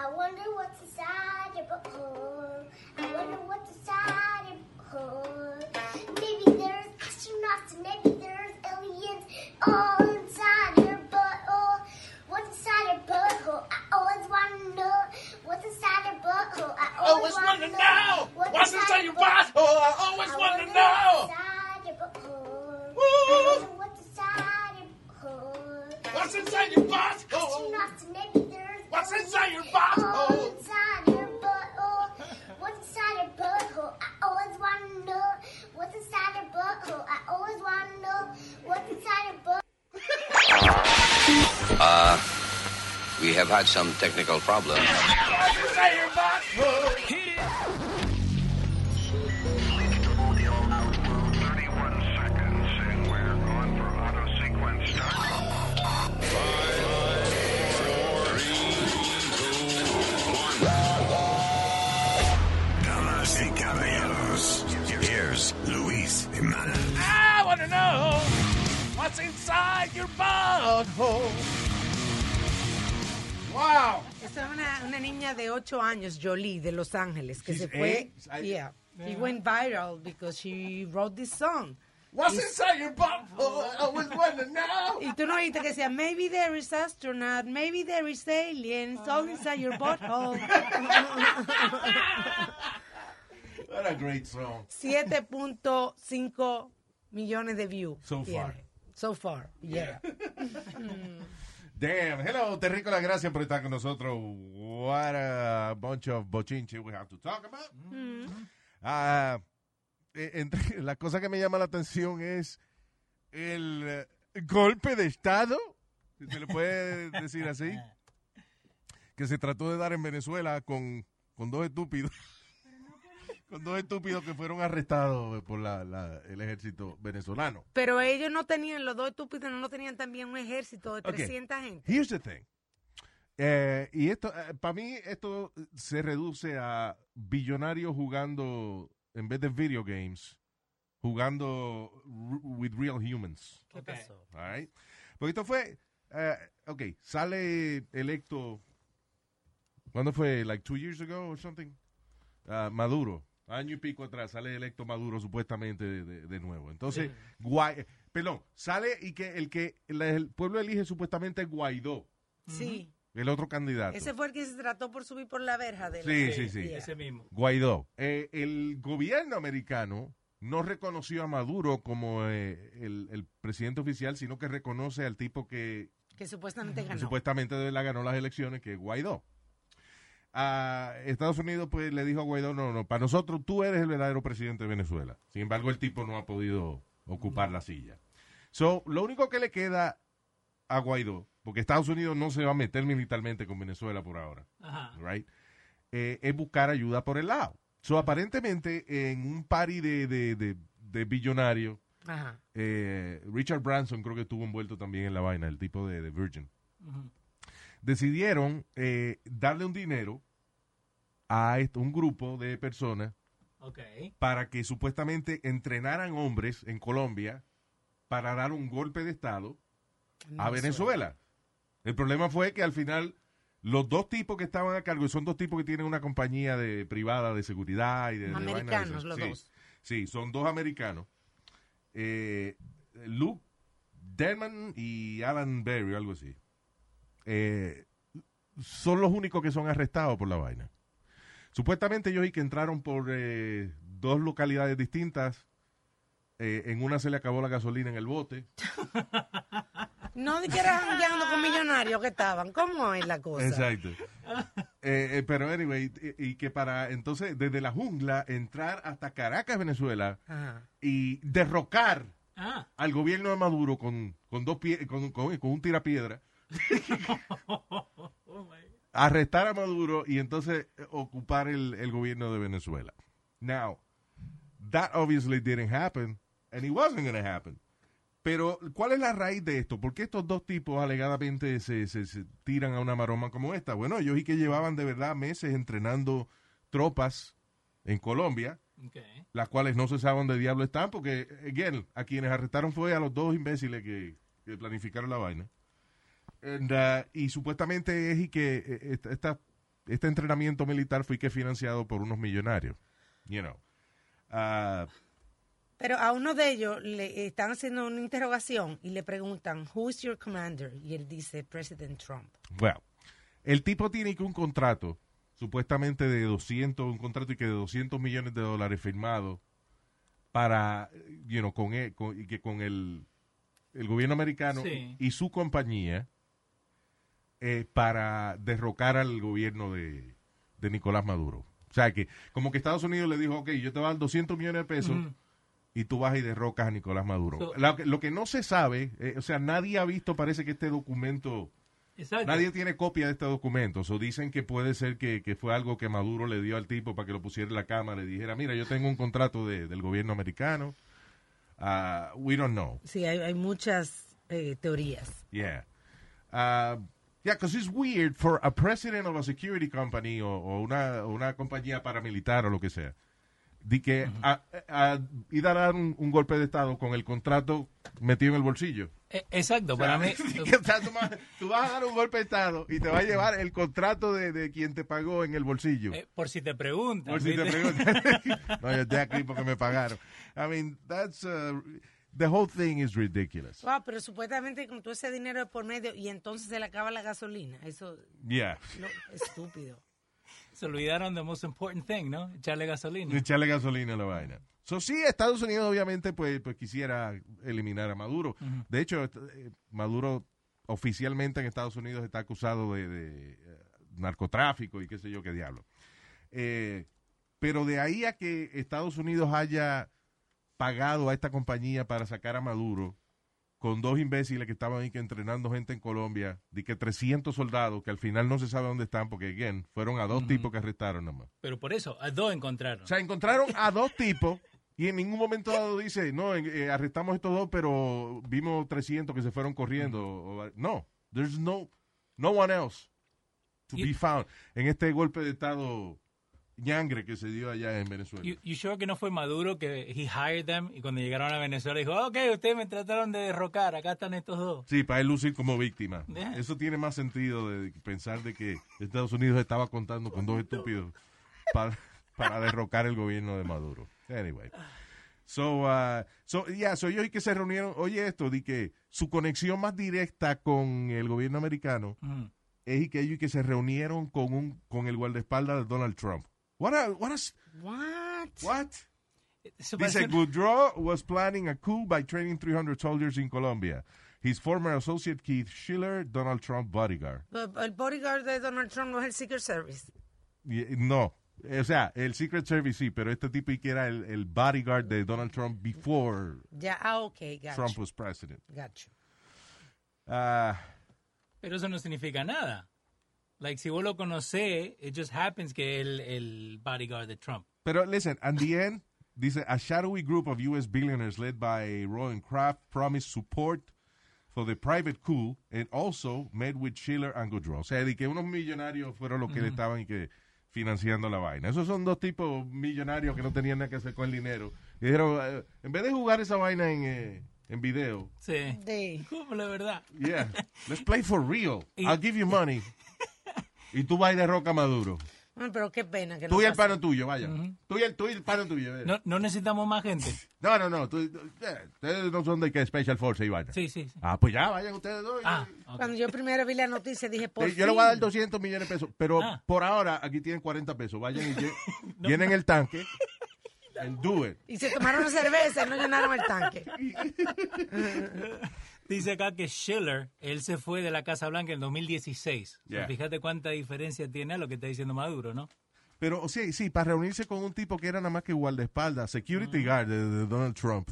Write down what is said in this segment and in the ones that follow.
I wonder what's inside your butthole. I wonder what's inside your butthole. Maybe there's astronauts and maybe there's aliens all inside your butthole. What's inside your butthole? I always want to know what's inside your butthole. I always, Always want to know what's inside your butthole. I always I want to know. What's inside your butthole? What's inside your butthole. What's inside your butthole? Astronauts and maybe What's inside your All butthole? inside your butthole. What's inside your butthole? I always want to know what's inside your butthole. I always want to know what's inside your butthole. Uh, we have had some technical problems. What's inside your butthole? What's inside your butthole. Wow. Esta es una, una niña de 8 años, Jolie, de Los Ángeles, que She's se fue. eight? Yeah. She went viral because she wrote this song. What's inside your butthole? I always want to know. Y tú no oíste que decía, maybe there is astronaut, maybe there is aliens, all inside your butthole. What a great song. 7.5 millones de views. So tiene. far. So far, yeah. Damn. Hello, Terrico, gracias por estar con nosotros. What a bunch of bochinche we have to talk about. Ah, eh, entre, la cosa que me llama la atención es el eh, golpe de Estado, si se le puede decir así, que se trató de dar en Venezuela con, con dos estúpidos. Con dos estúpidos que fueron arrestados por la, la- el ejército venezolano. Pero ellos no tenían, los dos estúpidos no tenían también un ejército de Ok. 300 gente. Here's the thing. Eh, y esto, para mí, esto se reduce a billonarios jugando, en vez de video games, jugando with real humans. ¿Qué pasó? All right? Porque esto fue, eh, ok, sale electo, ¿cuándo fue? Like two years ago or something? Ah, Maduro, año y pico atrás, sale electo Maduro supuestamente de, de- de nuevo. Entonces, Guay, perdón, sale y que el que el, el pueblo elige supuestamente es Guaidó, Sí. el otro candidato. Ese fue el que se trató por subir por la verja de la- Sí, sí, sí. Yeah. Ese mismo. Guaidó. Eh, el gobierno americano no reconoció a Maduro como eh, el, el presidente oficial, sino que reconoce al tipo que Que supuestamente ganó. supuestamente la ganó las elecciones, que es Guaidó. A Estados Unidos pues le dijo a Guaidó, no, no, para nosotros tú eres el verdadero presidente de Venezuela. Sin embargo, el tipo no ha podido ocupar la silla. So, lo único que le queda a Guaidó, porque Estados Unidos no se va a meter militarmente con Venezuela por ahora, Ajá. right? Eh, es buscar ayuda por el lado. So, aparentemente, en un party de, de, de, de billonarios, eh, Richard Branson creo que estuvo envuelto también en la vaina, el tipo de, de Virgin. Ujú. Decidieron eh, darle un dinero a esto, un grupo de personas para que supuestamente entrenaran hombres en Colombia para dar un golpe de Estado a Venezuela. El problema fue que al final los dos tipos que estaban a cargo, y son dos tipos que tienen una compañía de privada de seguridad y de, Americanos los Sí, dos. Sí, son dos americanos. Eh, Luke Denman y Alan Berry, algo así. Eh, son los únicos que son arrestados por la vaina. Supuestamente ellos y que entraron por eh, dos localidades distintas. Eh, en una se le acabó la gasolina en el bote. No de que eran jangueando con millonarios que estaban. ¿Cómo es la cosa? Exacto. Eh, eh, pero anyway, y, y que para entonces desde la jungla entrar hasta Caracas, Venezuela Ajá. y derrocar Ah. al gobierno de Maduro con, con dos pie, con, con- con un tirapiedra. arrestar a Maduro y entonces eh, ocupar el, el gobierno de Venezuela. Now, that obviously didn't happen, and it wasn't going to happen. Pero, ¿cuál es la raíz de esto? ¿Por qué estos dos tipos alegadamente se, se- se tiran a una maroma como esta? Bueno, ellos y que llevaban de verdad meses entrenando tropas en Colombia, las cuales no se sabe dónde diablo están, porque, again, a quienes arrestaron fue a los dos imbéciles que, que planificaron la vaina. And, uh, y supuestamente es y que eh, esta- este entrenamiento militar fue que financiado por unos millonarios. You know. Ah, Pero a uno de ellos le están haciendo una interrogación y le preguntan, Who is your commander? Y él dice, President Trump. Well, el tipo tiene que un contrato, supuestamente de 200, un contrato y que de 200 millones de dólares firmado para, you know, con, e- con- y que con el, el gobierno americano Sí. y su compañía eh, para derrocar al gobierno de, de Nicolás Maduro. O sea que, como que Estados Unidos le dijo, ok, yo te voy a dar 200 millones de pesos y tú vas y derrocas a Nicolás Maduro. So- lo, que, lo que no se sabe, eh, o sea, nadie ha visto, parece que este documento... Exacto. Nadie tiene copia de este documento. O dicen que puede ser que, que fue algo que Maduro le dio al tipo para que lo pusiera en la cámara y dijera, mira, yo tengo un contrato de- del gobierno americano. Ah, we don't know. Sí, hay, hay muchas eh, teorías. Yeah. Uh, yeah, because it's weird for a president of a security company o, o una, o una compañía paramilitar o lo que sea, de que a, a- ir a dar un, un golpe de Estado con el contrato metido en el bolsillo. Eh, Exacto, para mí. Que, o sea, tú, vas, tú vas a dar un golpe de Estado y te va a llevar el contrato de, de quien te pagó en el bolsillo. eh, por si te preguntan. Por si te ¿viste? preguntan. no, yo estoy aquí porque me pagaron. I mean, that's, uh, the whole thing is ridiculous. Wow, pero supuestamente con todo ese dinero de por medio y entonces se le acaba la gasolina. Eso Yeah. no, estúpido. Se olvidaron the most important thing, ¿no? Echarle gasolina. Echarle gasolina a la vaina. So, sí, Estados Unidos obviamente pues, pues quisiera eliminar a Maduro. De hecho, eh, Maduro oficialmente en Estados Unidos está acusado de, de, eh, narcotráfico y qué sé yo qué diablo. Eh, pero de ahí a que Estados Unidos haya pagado a esta compañía para sacar a Maduro con dos imbéciles que estaban ahí que entrenando gente en Colombia, de que 300 soldados que al final no se sabe dónde están porque, again, fueron a dos tipos que arrestaron nomás. Pero por eso, a dos encontraron. O sea, encontraron a dos tipos y en ningún momento dado dice, no, eh, arrestamos estos dos, pero vimos 300 que se fueron corriendo. No, there's no, no one else to be found en este golpe de Estado ñangre que se dio allá en Venezuela. You, you sure que no fue Maduro que he hired them y cuando llegaron a Venezuela dijo, ok, ustedes me trataron de derrocar, acá están estos dos. Sí, para él lucir como víctima. Yeah. Eso tiene más sentido de pensar de que Estados Unidos estaba contando con dos estúpidos para, para derrocar el gobierno de Maduro. Anyway. So, uh, so, yeah, so ellos y que se reunieron, oye esto, de que su conexión más directa con el gobierno americano Mm. es que ellos y que se reunieron con un con el guardaespaldas de Donald Trump. What a, what a- What? what? Dice, Goudreau was planning a coup by training 300 soldiers in Colombia. His former associate Keith Schiller, Donald Trump bodyguard. El bodyguard de Donald Trump no es el Secret Service. Y- No, o sea, el Secret Service sí, pero este tipo y que era el, el bodyguard de Donald Trump before Ya, ah, ok, gacho. Trump was president. gacho. Ah, Pero eso no significa nada. Like, si vos lo conocés, it just happens que el, el bodyguard de Trump. pero listen, at the end, dice, a shadowy group of U.S. billionaires led by Rowan Kraft promised support for the private coup and also met with Schiller and Goudreau. O sea, de que unos millonarios fueron los que le estaban y que financiando la vaina. Esos son dos tipos millonarios que no tenían nada que hacer con el dinero. Y dijeron, eh, en vez de jugar esa vaina en, eh, en video, Sí. Sí. Como la verdad. yeah, let's play for real. Y- I'll give you money. Y tú vas y derroca a Maduro. Bueno, pero qué pena que Tú no y el pase. pano tuyo, vaya. Tú y el, tú y el pano tuyo. No, no necesitamos más gente. No, no, no. tú- tú- eh, ustedes no son de que Special Force y vaina. Sí, sí. sí. Ah, pues ya, vayan ustedes dos. Ah, ok. Cuando yo primero vi la noticia dije, por yo le voy a dar fin. 200 millones de pesos, pero Ah. por ahora aquí tienen 40 pesos. Vayan y lle- llenen el tanque and do it. Y se tomaron cerveza y no llenaron el tanque. Dice acá que Schiller, él se fue de la Casa Blanca en 2016. O sea, Yeah. fíjate cuánta diferencia tiene a lo que está diciendo Maduro, ¿no? Pero sí, sí, para reunirse con un tipo que era nada más que guardaespaldas, security guard de, de Donald Trump,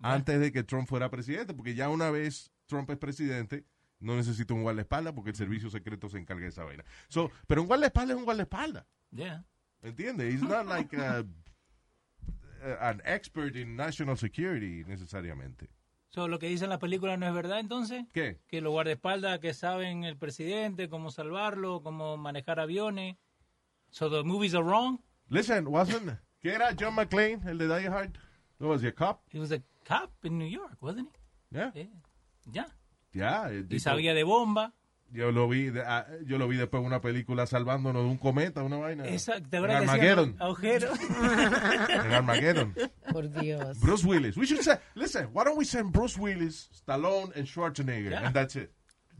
antes de que Trump fuera presidente, porque ya una vez Trump es presidente, no necesita un guardaespaldas porque el servicio secreto se encarga de esa vaina. So, pero un guardaespaldas es un guardaespaldas, Yeah. ¿entiendes? He's not like a- a- an expert in national security necesariamente. So, lo que dice en la película no es verdad, entonces. ¿Qué? Que los guardaespaldas que saben el presidente, cómo salvarlo, cómo manejar aviones. So, the movies are wrong. Listen, wasn't, ¿qué era John McClane, el de Die Hard? No, was he a cop? He was a cop in New York, wasn't he? Yeah. Yeah. Ya. Yeah, el Y sabía de bomba. Yo lo vi, de- ah, yo lo vi después en una película salvándonos de un cometa, una vaina. Exacto. ¿Te acuerdas Armageddon. agujero? En Armageddon. Por Dios. Bruce Willis. We should say, listen, why don't we send Bruce Willis, Stallone, and Schwarzenegger, Yeah. and that's it.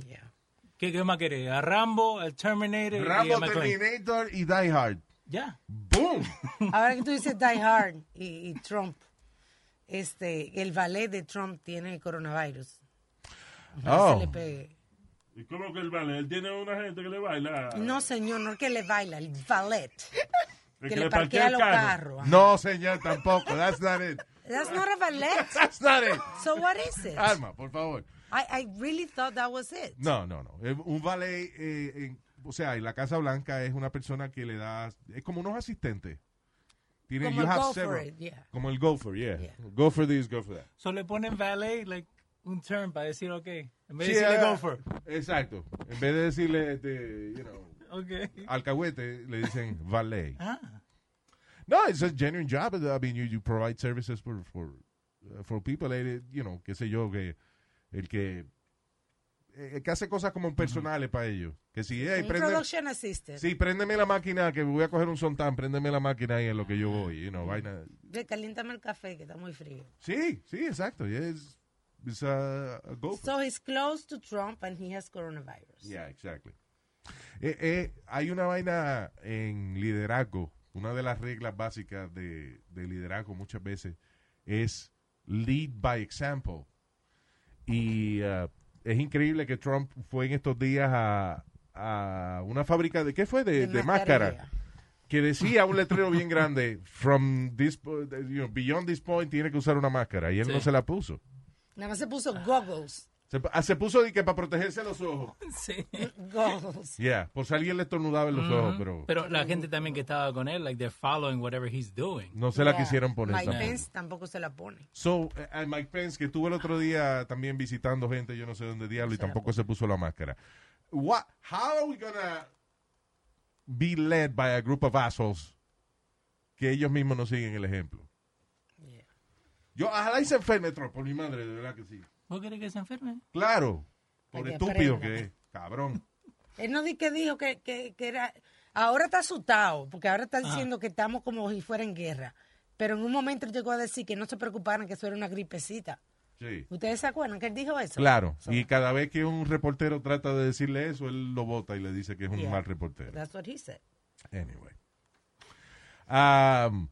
Yeah. ¿Qué, qué más querés? ¿A Rambo, al Terminator y a Rambo? Terminator y Die Hard. Ya. Boom. Ahora que tú dices Die Hard y, y Trump, este, el ballet de Trump tiene coronavirus. No Oh. se le pegue. ¿Y cómo que el vale? Él tiene una gente que le baila. No, señor, no es que le baila, el ballet. el Que le parquea los carros. ajá. No, señor, tampoco. That's not it. That's not a ballet. That's not it. So what is it? Alma, por favor. I, I really thought that was it. No, no, no. Un valet, eh, en- o sea, en la Casa Blanca es una persona que le da, es como unos asistentes. Tiene, Como you el have go for several. it, yeah. Como el gopher, yeah. Yeah. Go for this, go for that. So le ponen valet, like, un term para decir ok. En vez Sí, de decirle ah, gopher. Exacto. En vez de decirle, este, you know, Ok. alcahuete, le dicen valet. Ah. No, it's a genuine job. I mean, you, you provide services for, for, uh, for people, you know, qué sé yo, que el que, eh, que hace cosas como personales para ellos. Que si, hey, production assistant. sí, préndeme la máquina, que voy a coger un sontán, préndeme la máquina ahí en lo que yo voy, you know, vaina. Caliéntame el café, que está muy frío. Sí, sí, exacto. yeah, a, a So he's close to Trump and he has coronavirus. Yeah, exactly. Eh, eh, hay una vaina en liderazgo. Una de las reglas básicas de, de liderazgo muchas veces es lead by example. Y uh, es increíble que Trump fue en estos días a, a una fábrica de, ¿qué fue? De, de máscara. Que decía un letrero bien grande, from this, you know, beyond this point tiene que usar una máscara. Y él Sí. no se la puso. Nada más se puso goggles. Se, ah, se puso de que para protegerse los ojos. Sí. Goggles. Yeah, por si alguien le estornudaba en los ojos, pero... Pero la gente también que estaba con él, like, they're following whatever he's doing. No se la quisieron poner Mike tampoco. Pence tampoco se la pone. So, eh, eh, Mike Pence, que estuvo el otro día también visitando gente, yo no sé dónde diablo, y tampoco se puso la máscara. What, how are we gonna be led by a group of assholes que ellos mismos no siguen el ejemplo? Yo, ojalá y se enferme Trump, por mi madre, de verdad que sí. ¿Vos querés que se enferme? Claro, por estúpido aprenda. que es, cabrón. Él no di que dijo que, que, que era... Ahora está asustado, porque ahora está diciendo que estamos como si fuera en guerra. Pero en un momento él llegó a decir que no se preocuparan, que eso era una gripecita. Sí. ¿Ustedes se acuerdan que él dijo eso? Claro, y cada vez que un reportero trata de decirle eso, él lo bota y le dice que es un Yeah. mal reportero. That's what he said. Anyway. Um,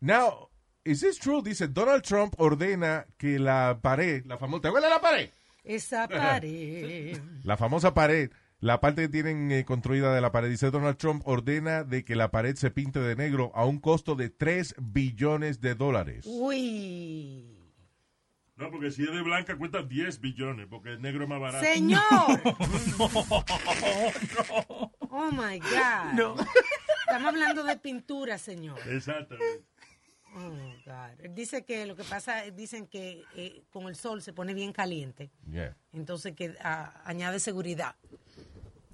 now, is this true? Dice, Donald Trump ordena que la pared, la famosa, ¿te acuerdas de la pared? Esa pared. La famosa pared, la parte que tienen eh, construida de la pared, dice Donald Trump ordena de que la pared se pinte de negro a un costo de 3 billones de dólares. Uy. No, porque si es de blanca cuesta 10 billones, porque el negro es más barato. Señor. Oh my God. No. Estamos hablando de pintura, señor. Exactamente. Oh God. Él dice que lo que pasa, dicen que eh, con el sol se pone bien caliente. Yeah. Entonces que ah, añade seguridad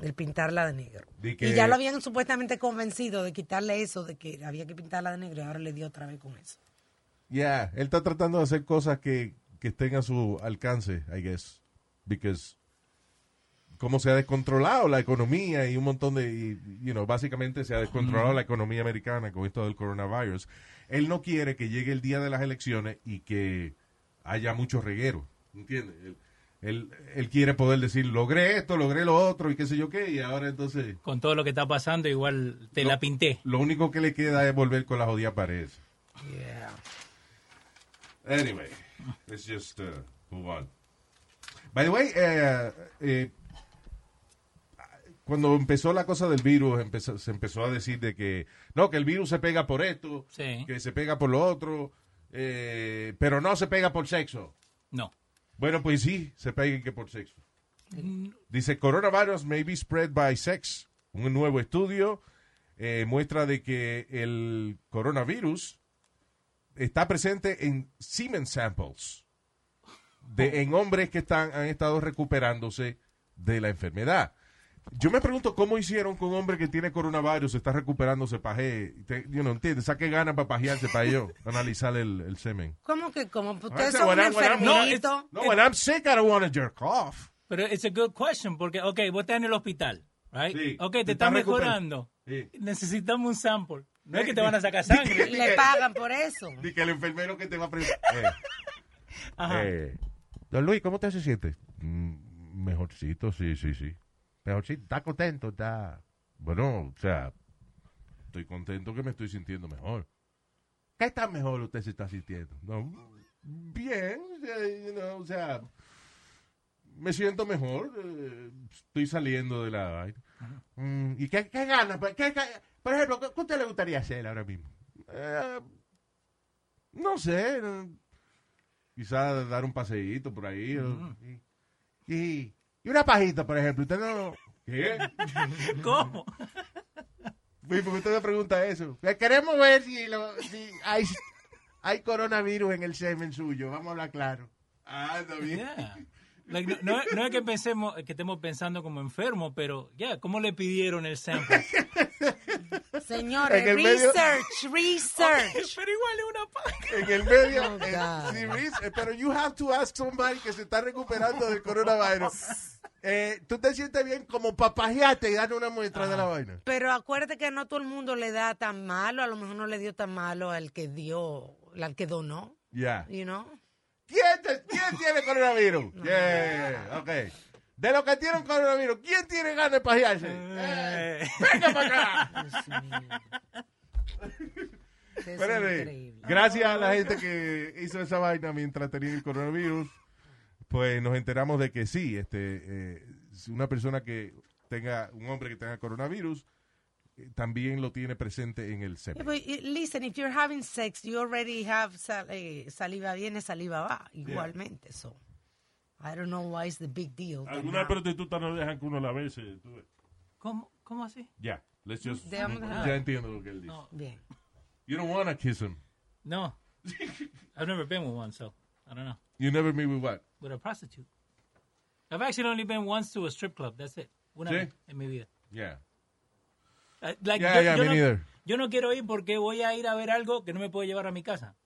el pintarla de negro. Que- Y ya lo habían supuestamente convencido de quitarle eso, de que había que pintarla de negro y ahora le dio otra vez con eso. Yeah, él está tratando de hacer cosas que, que estén a su alcance, I guess. Because como se ha descontrolado la economía y un montón de, y, you know, básicamente se ha descontrolado la economía americana con esto del coronavirus. Él no quiere que llegue el día de las elecciones y que haya mucho reguero, ¿entiendes? Él, él, él quiere poder decir, logré esto, logré lo otro y qué sé yo qué, y ahora entonces Con todo lo que está pasando, igual te la pinté. lo único que le queda es volver con la jodida pared. Yeah. Anyway, let's just uh, move on. By the way, eh, cuando empezó la cosa del virus, empezó- se empezó a decir de que no, que el virus se pega por esto, Sí. que se pega por lo otro, eh, pero no se pega por sexo. No. Bueno, pues sí, se pega que por sexo. Dice, coronavirus may be spread by sex. Un nuevo estudio eh, muestra de que el coronavirus está presente en semen samples de, en hombres que están, han estado recuperándose de la enfermedad. Yo me pregunto cómo hicieron con un hombre que tiene coronavirus, está recuperándose paje, te, you know, ¿entiendes? Saque ganas para pajearse para yo, analizar el, el semen. ¿Cómo que cómo? Ustedes son un no, enfermito. No, when I'm sick, I don't want to jerk off. Pero it's a good question, porque, ok, vos estás en el hospital, right? Sí, ok, te te estás mejorando. Sí. Necesitamos un sample. No es que te van a sacar sangre. Y le pagan por eso. Di que el enfermero que te va a preguntar. Ajá. Eh, don Luis, ¿cómo usted se siente? "Mm, mejorcito, sí, sí, sí. Mejorcito, ¿está contento? ¿Está...? Bueno, o sea, estoy contento que me estoy sintiendo mejor. ¿Qué tan mejor usted se está sintiendo? No, bien, eh, you know, o sea, me siento mejor, eh, estoy saliendo de la vaina. Mm, ¿Y qué, qué ganas? Pues, ¿Qué- qué- por ejemplo, ¿qué, usted le gustaría hacer ahora mismo? Eh, no sé, eh, quizás dar un paseíto por ahí. o- y, y- y una pajita, por ejemplo. Usted no... ¿Qué? ¿Cómo? Porque usted me pregunta eso. Que Queremos ver si, lo- si hay, hay coronavirus en el semen suyo. Vamos a hablar claro. Ah, está bien. Yeah. Like, no, no, no es que pensemos que estemos pensando como enfermos, pero ya, ¿cómo le pidieron el sample? Señores, En el medio- research, research. pero igual es una paja. En el medio, Oh, sí, Luis, eh, pero you have to ask somebody que se está recuperando del coronavirus. Eh, ¿Tú te sientes bien como papajeate y darle una muestra de la vaina? Pero acuérdate que no todo el mundo le da tan malo, a lo mejor no le dio tan malo al que dio, al que donó, Ya. you know? ¿Quién, te- quién tiene coronavirus? Yeah, ok. De los que tienen coronavirus, ¿quién tiene ganas de pajearse? Eh, ¡Venga para acá! Es Espérate. Gracias a la gente que hizo esa vaina mientras tenía el coronavirus, pues nos enteramos de que sí, este, eh, una persona que tenga, un hombre que tenga coronavirus, eh, también lo tiene presente en el Yeah, semen. but, eh, listen, if you're having sex, you already have sal- eh, saliva viene, saliva va, igualmente. So, I don't know why it's the big deal. Algunas prostitutas no dejan que uno la bese. ¿Cómo, ¿Cómo así? Ya, let's just, ya entiendo lo que él dice. No. Bien. You don't want to kiss him. No. I've never been with one, so I don't know. You never meet with what? With a prostitute. I've actually only been once to a strip club. That's it. Una ¿Sí? vez en mi vida. Yeah. Uh, like, Yeah, yo, yeah, yo me no, neither. yo no quiero ir porque voy a ir a ver algo que no me puedo llevar a mi casa.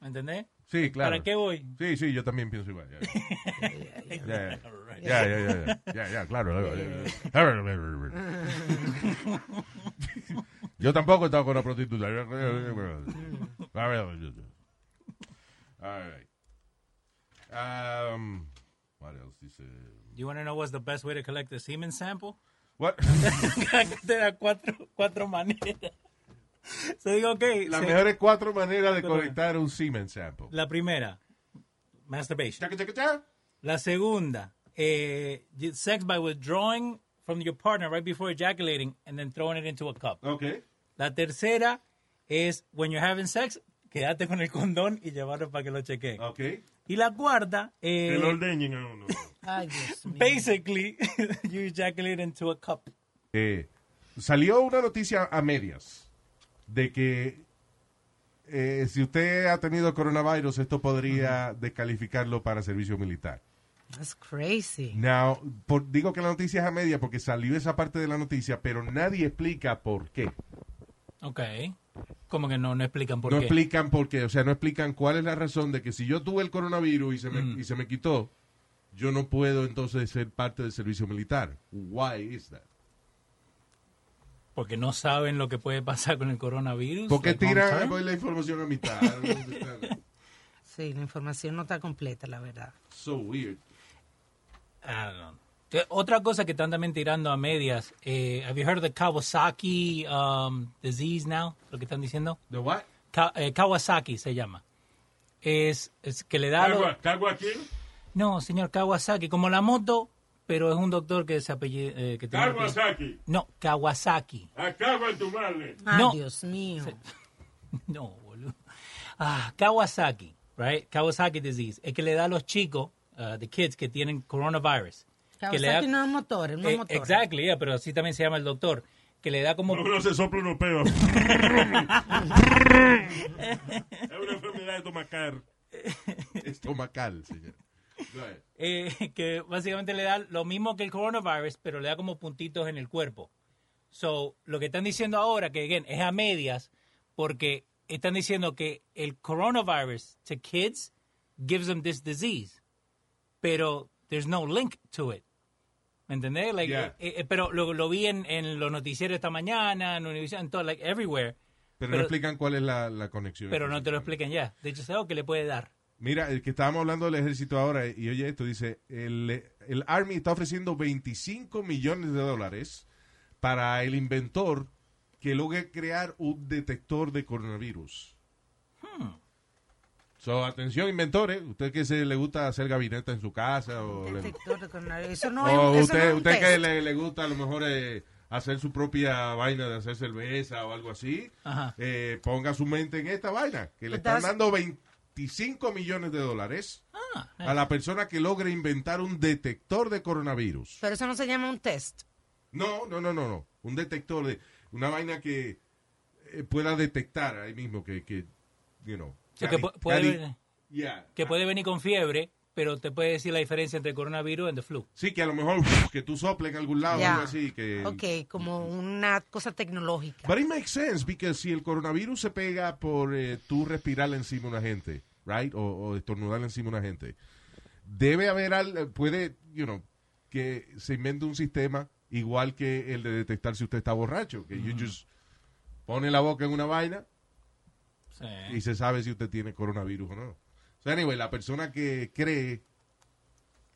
¿Me entendés? Sí, claro. ¿Para qué voy? Sí, sí, yo también pienso igual. Ya, ya, ya. Ya, ya, claro. Yo tampoco he estado con una prostituta. All right. Um, what else dice? You want to know what's the best way to collect a semen sample? What? Cuatro, cuatro maneras. So digo, ok. Las se- mejores cuatro maneras de conectar un semen sample. La primera, masturbation. Chaca, chaca, chaca. La segunda, eh, sex by withdrawing from your partner right before ejaculating and then throwing it into a cup. Okay. La tercera es when you're having sex, quédate con el condón y llevarlo para que lo chequeen. Okay. Y la cuarta, Que eh, lo ordeñen a uno. Ay, Dios mío. basically, you ejaculate into a cup. Eh, salió una noticia a medias de que eh, si usted ha tenido coronavirus, esto podría descalificarlo para servicio militar. That's crazy. Now, por- digo que la noticia es a media porque salió esa parte de la noticia, pero nadie explica por qué. Ok. Como que no, no explican por no qué. explican por qué, o sea, no explican cuál es la razón de que si yo tuve el coronavirus y se me, y se me quitó, yo no puedo entonces ser parte del servicio militar. Why is that? Porque no saben lo que puede pasar con el coronavirus. ¿Por qué long tiran pues, la información a mitad? Sí, la información no está completa, la verdad. so weird. I don't know. Otra cosa que están también tirando a medias, eh, have you heard of the Kawasaki um, disease now? Lo que están diciendo. ¿The what? Ka- eh, Kawasaki se llama. Es, es que le da... lo- ¿Cagua, ¿Cagua quién? No, señor Kawasaki, como la moto, pero es un doctor que se apellida... eh, que tiene- Kawasaki. No, Kawasaki. A cagua en tu madre. Ay, No. Dios mío. No, boludo. Ah, Kawasaki, right? Kawasaki disease. Es que le da a los chicos, uh, the kids que tienen coronavirus. que le da, Kawasaki no es motor, no Eh, es motor. exactly, yeah, pero así también se llama el doctor. Que le da como... Uno se sopla unos peos. es una enfermedad estomacal. Estomacal, señor. Eh, que básicamente le da lo mismo que el coronavirus, pero le da como puntitos en el cuerpo. So, lo que están diciendo ahora, que again, es a medias, porque están diciendo que el coronavirus to kids gives them this disease. Pero there's no link to it. ¿Me entendés? Like, Yeah. eh, eh, pero lo, lo vi en, en los noticieros esta mañana, en Univision, en todo, like, everywhere. Pero, Pero- no explican cuál es la, la conexión. Pero no te lo explican ya. De hecho, es algo que le puede dar. Mira, el que estábamos hablando del ejército ahora, y oye esto, dice, el, el Army está ofreciendo 25 millones de dólares para el inventor que logre crear un detector de coronavirus. So, atención, inventores, usted que se le gusta hacer gabinete en su casa o, le- Detector de coronavirus. Eso no o es, un- eso no usted, es usted que le, le gusta a lo mejor eh, hacer su propia vaina de hacer cerveza o algo así, eh, ponga su mente en esta vaina, que le están dando 25 millones de dólares Ah, a la persona que logre inventar un detector de coronavirus. Pero eso no se llama un test. No, no, no, no, no. Un detector de una vaina que eh, pueda detectar ahí mismo que, que you know. Sí, que pu- puede cali- venir- yeah. que puede venir con fiebre, pero te puede decir la diferencia entre coronavirus y the flu. Sí, que a lo mejor que tú soples en algún lado o Ya. algo así. Que, Ok, como una cosa tecnológica. But it makes sense, porque si el coronavirus se pega por eh, tú respirar encima de una gente, right? O, o estornudar encima de una gente, debe haber al, puede, you know, que se invente un sistema igual que el de detectar si usted está borracho, que you just pone la boca en una vaina Sí. y se sabe si usted tiene coronavirus o no. So anyway, la persona que cree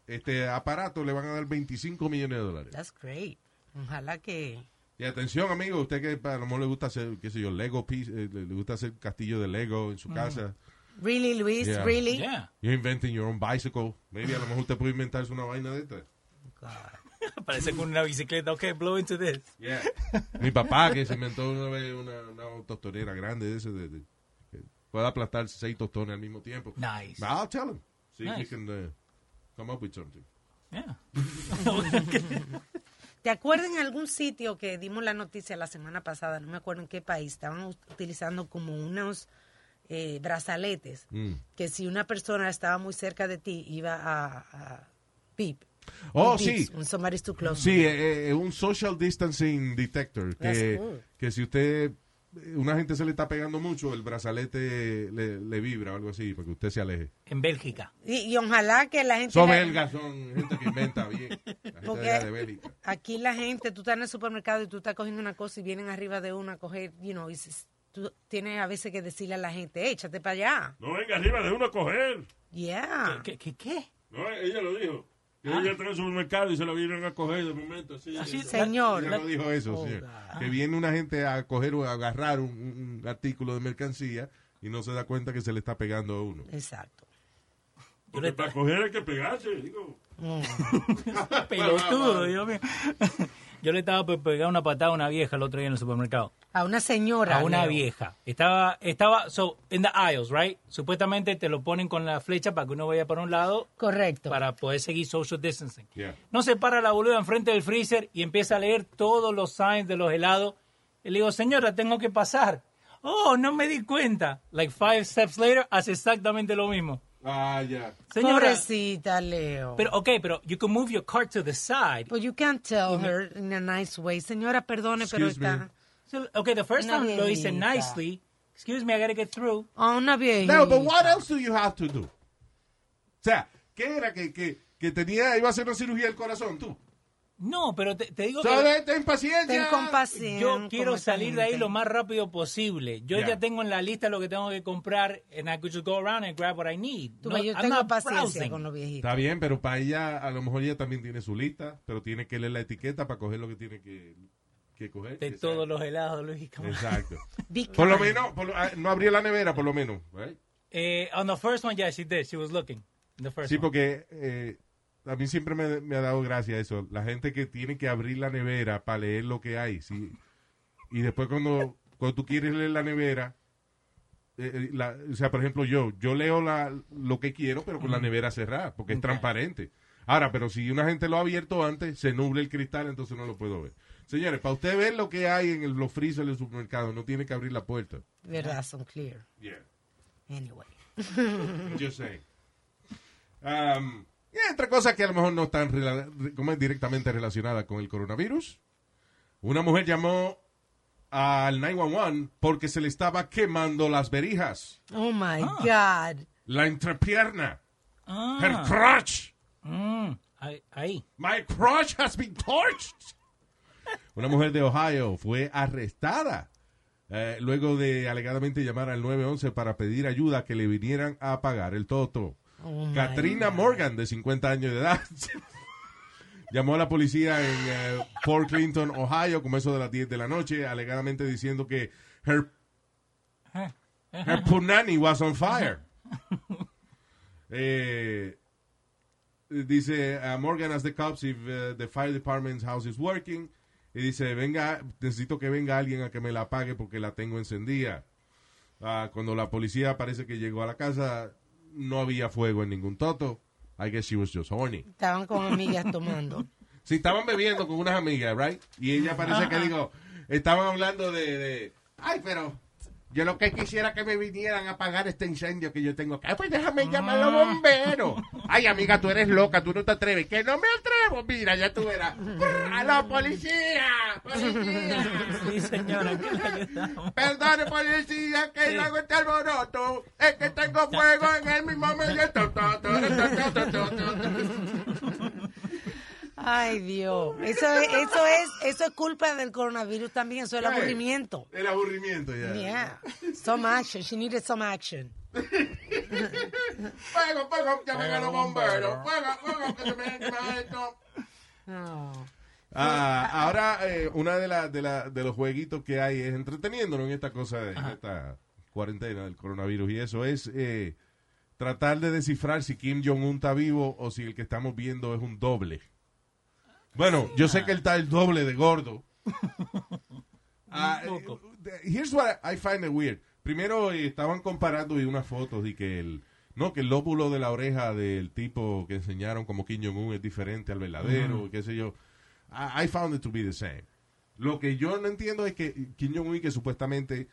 este aparato le van a dar 25 millones de dólares. That's great. Ojalá que... Y atención, amigo, usted que a lo mejor le gusta hacer, qué sé yo, Lego piece, eh, le, gusta hacer castillo de Lego en su casa. Really, Luis, Yeah. really? Yeah. You're inventing your own bicycle. Maybe a lo mejor usted puede inventarse una vaina de esta. Parece con una bicicleta. Ok, blow into this. Yeah. Mi papá que se inventó una vez una, una grande de ese de, de- que puede aplastar seis tostones al mismo tiempo. Nice. I'll tell him. See if he Nice. can uh, come up with something. Yeah. ¿Te acuerdas en algún sitio que dimos la noticia la semana pasada? No me acuerdo en qué país. Estaban ut- utilizando como unos eh, brazaletes Mm. que si una persona estaba muy cerca de ti iba a, a beep. Oh, beeps sí. When somebody's too close. Sí, eh, eh, un social distancing detector. Que, cool. que si usted, una gente se le está pegando mucho, el brazalete le, le vibra o algo así, para que usted se aleje. En Bélgica. Y, y ojalá que la gente... Son la- belgas, son gente que inventa bien. La gente Porque- de Bélgica. Aquí la gente, tú estás en el supermercado y tú estás cogiendo una cosa y vienen arriba de una a coger, you know, y tú tienes a veces que decirle a la gente, échate para allá. No venga arriba de uno a coger. Yeah. ¿Qué, qué, qué? No, ella lo dijo. Que ella está en el supermercado y se la vieron a coger de momento. Así, Así- Señor. Ella no dijo eso, Oh, señor. Que viene una gente a coger o a agarrar un, un- un artículo de mercancía y no se da cuenta que se le está pegando a uno. Exacto. Porque para coger hay que pegarse, digo. Pelotudo, Dios mío. Yo le estaba por pegar una patada a una vieja el otro día en el supermercado. A una señora. A una Leo. vieja. Estaba, estaba, so, in the aisles, right? Supuestamente te lo ponen con la flecha para que uno vaya para un lado Correcto. para poder seguir social distancing. Yeah. No se para la boluda enfrente del freezer y empieza a leer todos los signs de los helados. Y le digo, señora, tengo que pasar. Oh, no me di cuenta. Like five steps later, hace exactamente lo mismo. Ah, ya. Señora, Pobrecita, Leo. pero ok, pero you can move your cart to the side. But you can't tell her in a nice way. Señora, perdone, pero Excuse me. está... So, okay, the first Una time lo hice viejita. nicely. Excuse me, I gotta get through. A una viejita. No, but what else do you have to do? O sea, ¿qué era que, que, que tenía, iba a hacer una cirugía del corazón tú? No, pero te, te digo So, que ten paciencia. Ten compasión. yo quiero salir de ahí lo más rápido posible. Yo Yeah. ya tengo en la lista lo que tengo que comprar and I could just go around and grab what I need. Tú No, ves, yo I'm tengo not paciencia browsing. con los viejitos. Está bien, pero para ella, a lo mejor ella también tiene su lista, pero tiene que leer la etiqueta para coger lo que tiene que, que coger. De Exacto. todos los helados, Luis. come on. Exacto. Por lo menos, por lo- ah, no abrió la nevera, por lo menos. right? Eh, on the first one, yeah, she did. She was looking. The first Sí, one. porque eh, a mí siempre me, me ha dado gracia eso. La gente que tiene que abrir la nevera para leer lo que hay. ¿sí? Y después cuando, cuando tú quieres leer la nevera, eh, eh, la- o sea, por ejemplo, yo, yo leo la, lo que quiero, pero con la nevera cerrada, porque es transparente. Ahora, pero si una gente lo ha abierto antes, se nubla el cristal, entonces no lo puedo ver. Señores, para usted ver lo que hay en el, los freezers del supermercado, no tiene que abrir la puerta. Verdad, son clear. Yeah. Anyway. Just saying. Um, y entre cosas que a lo mejor no están rela- como es, directamente relacionadas con el coronavirus. Una mujer llamó al 911 porque se le estaba quemando las verijas, Oh my Ah. God. la entrepierna, Ah. her crotch. Mm. Ahí. My crush has been torched. Una mujer de Ohio fue arrestada eh, luego de alegadamente llamar al 911 para pedir ayuda que le vinieran a pagar el toto. Oh, Katrina. Morgan, de 50 años de edad, llamó a la policía en eh, Fort Clinton, Ohio, como eso de las 10 de la noche, alegadamente diciendo que her, her punani was on fire. Eh, dice uh, Morgan as the cops if uh, the fire department's house is working y dice venga necesito que venga alguien a que me la apague porque la tengo encendida Ah, cuando la policía parece que llegó a la casa no había fuego en ningún toto I guess she was just horny Estaban con amigas tomando. Sí, estaban bebiendo con unas amigas, right? Y ella parece que digo, estaban hablando de, de, ay, pero yo lo que quisiera que me vinieran a apagar este incendio que yo tengo acá. Pues déjame llamar a los bomberos. Ay, amiga, tú eres loca, tú no te atreves. Que no me atrevo, mira, ya tú verás. ¡A la policía! ¡Policía! Sí, señora. Perdone, policía, que no hago este alboroto. Es que tengo fuego en el mismo medio. Ay, Dios. Eso es, eso es, eso es culpa del coronavirus también, eso es el aburrimiento. El aburrimiento, ya. Yeah. Some action. She needed some action. Fuego, fuego, llamen a los bomberos. Fuego, fuego, que se me quema esto. No. Ah, ahora, eh, una de, la- de, la- de los jueguitos que hay es entreteniéndonos en esta cosa, de, esta cuarentena del coronavirus, y eso es eh, tratar de descifrar si Kim Jong-un está vivo o si el que estamos viendo es un doble. Bueno, yo sé que él está el doble de gordo. Ah, eh, here's what I find it weird. Primero eh, estaban comparando y unas fotos y que el no que el lóbulo de la oreja del tipo que enseñaron como Kim Jong Un es diferente al verdadero, qué sé yo. I, I found it to be the same. Lo que yo no entiendo es que Kim Jong Un que supuestamente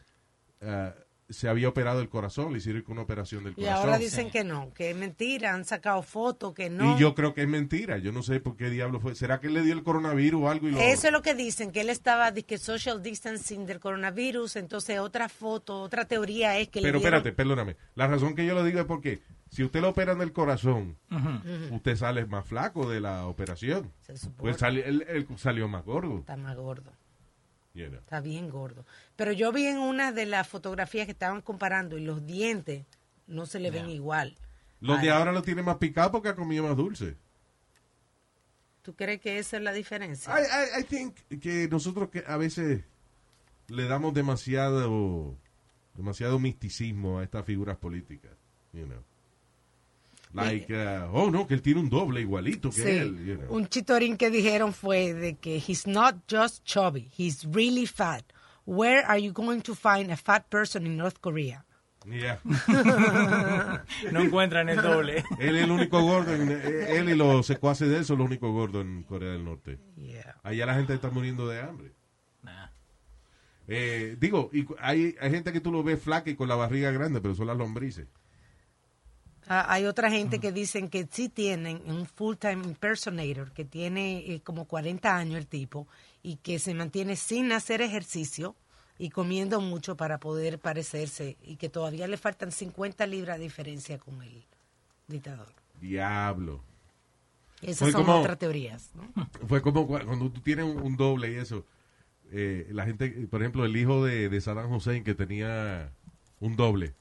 ah, se había operado el corazón, le hicieron una operación del Y corazón. ahora dicen que no, que es mentira, han sacado fotos, que no. Y yo creo que es mentira. Yo no sé por qué diablo fue. ¿Será que él le dio el coronavirus o algo y lo Eso es lo que dicen, que él estaba que social distancing del coronavirus, entonces otra foto, otra teoría es que Pero le dieron- espérate, perdóname. La razón que yo lo digo es porque si usted lo operan del corazón, usted sale más flaco de la operación. Se supone. Pues él salió más gordo. Está más gordo, you know. está bien gordo. Pero yo vi en una de las fotografías que estaban comparando y los dientes no se le ven igual. Los de ahora lo tienen más picado porque ha comido más dulce. ¿Tú crees que esa es la diferencia? I, I, I think que nosotros que a veces le damos demasiado demasiado misticismo a estas figuras políticas, you know. Like, uh, oh no, que él tiene un doble igualito que Sí, él, you know. un chitorín que dijeron fue de que he's not just chubby, he's really fat. Where are you going to find a fat person in North Korea? Yeah. No encuentran el doble. Él es el único gordo, en- eh, él y los secuaces de él son los únicos gordos en Corea del Norte. Yeah. Allá la gente está muriendo de hambre. Nah. Eh, digo, y hay, hay gente que tú lo ves flaca y con la barriga grande, pero son las lombrices. Ah, hay otra gente que dicen que sí tienen un full-time impersonator, que tiene eh, como 40 años el tipo, y que se mantiene sin hacer ejercicio y comiendo mucho para poder parecerse, y que todavía le faltan 50 libras de diferencia con el dictador. Diablo. Esas Fue son como- otras teorías. ¿no? Fue como cua- cuando tú tienes un, un doble y eso. eh, la gente, por ejemplo, el hijo de, de Saddam Hussein que tenía un doble,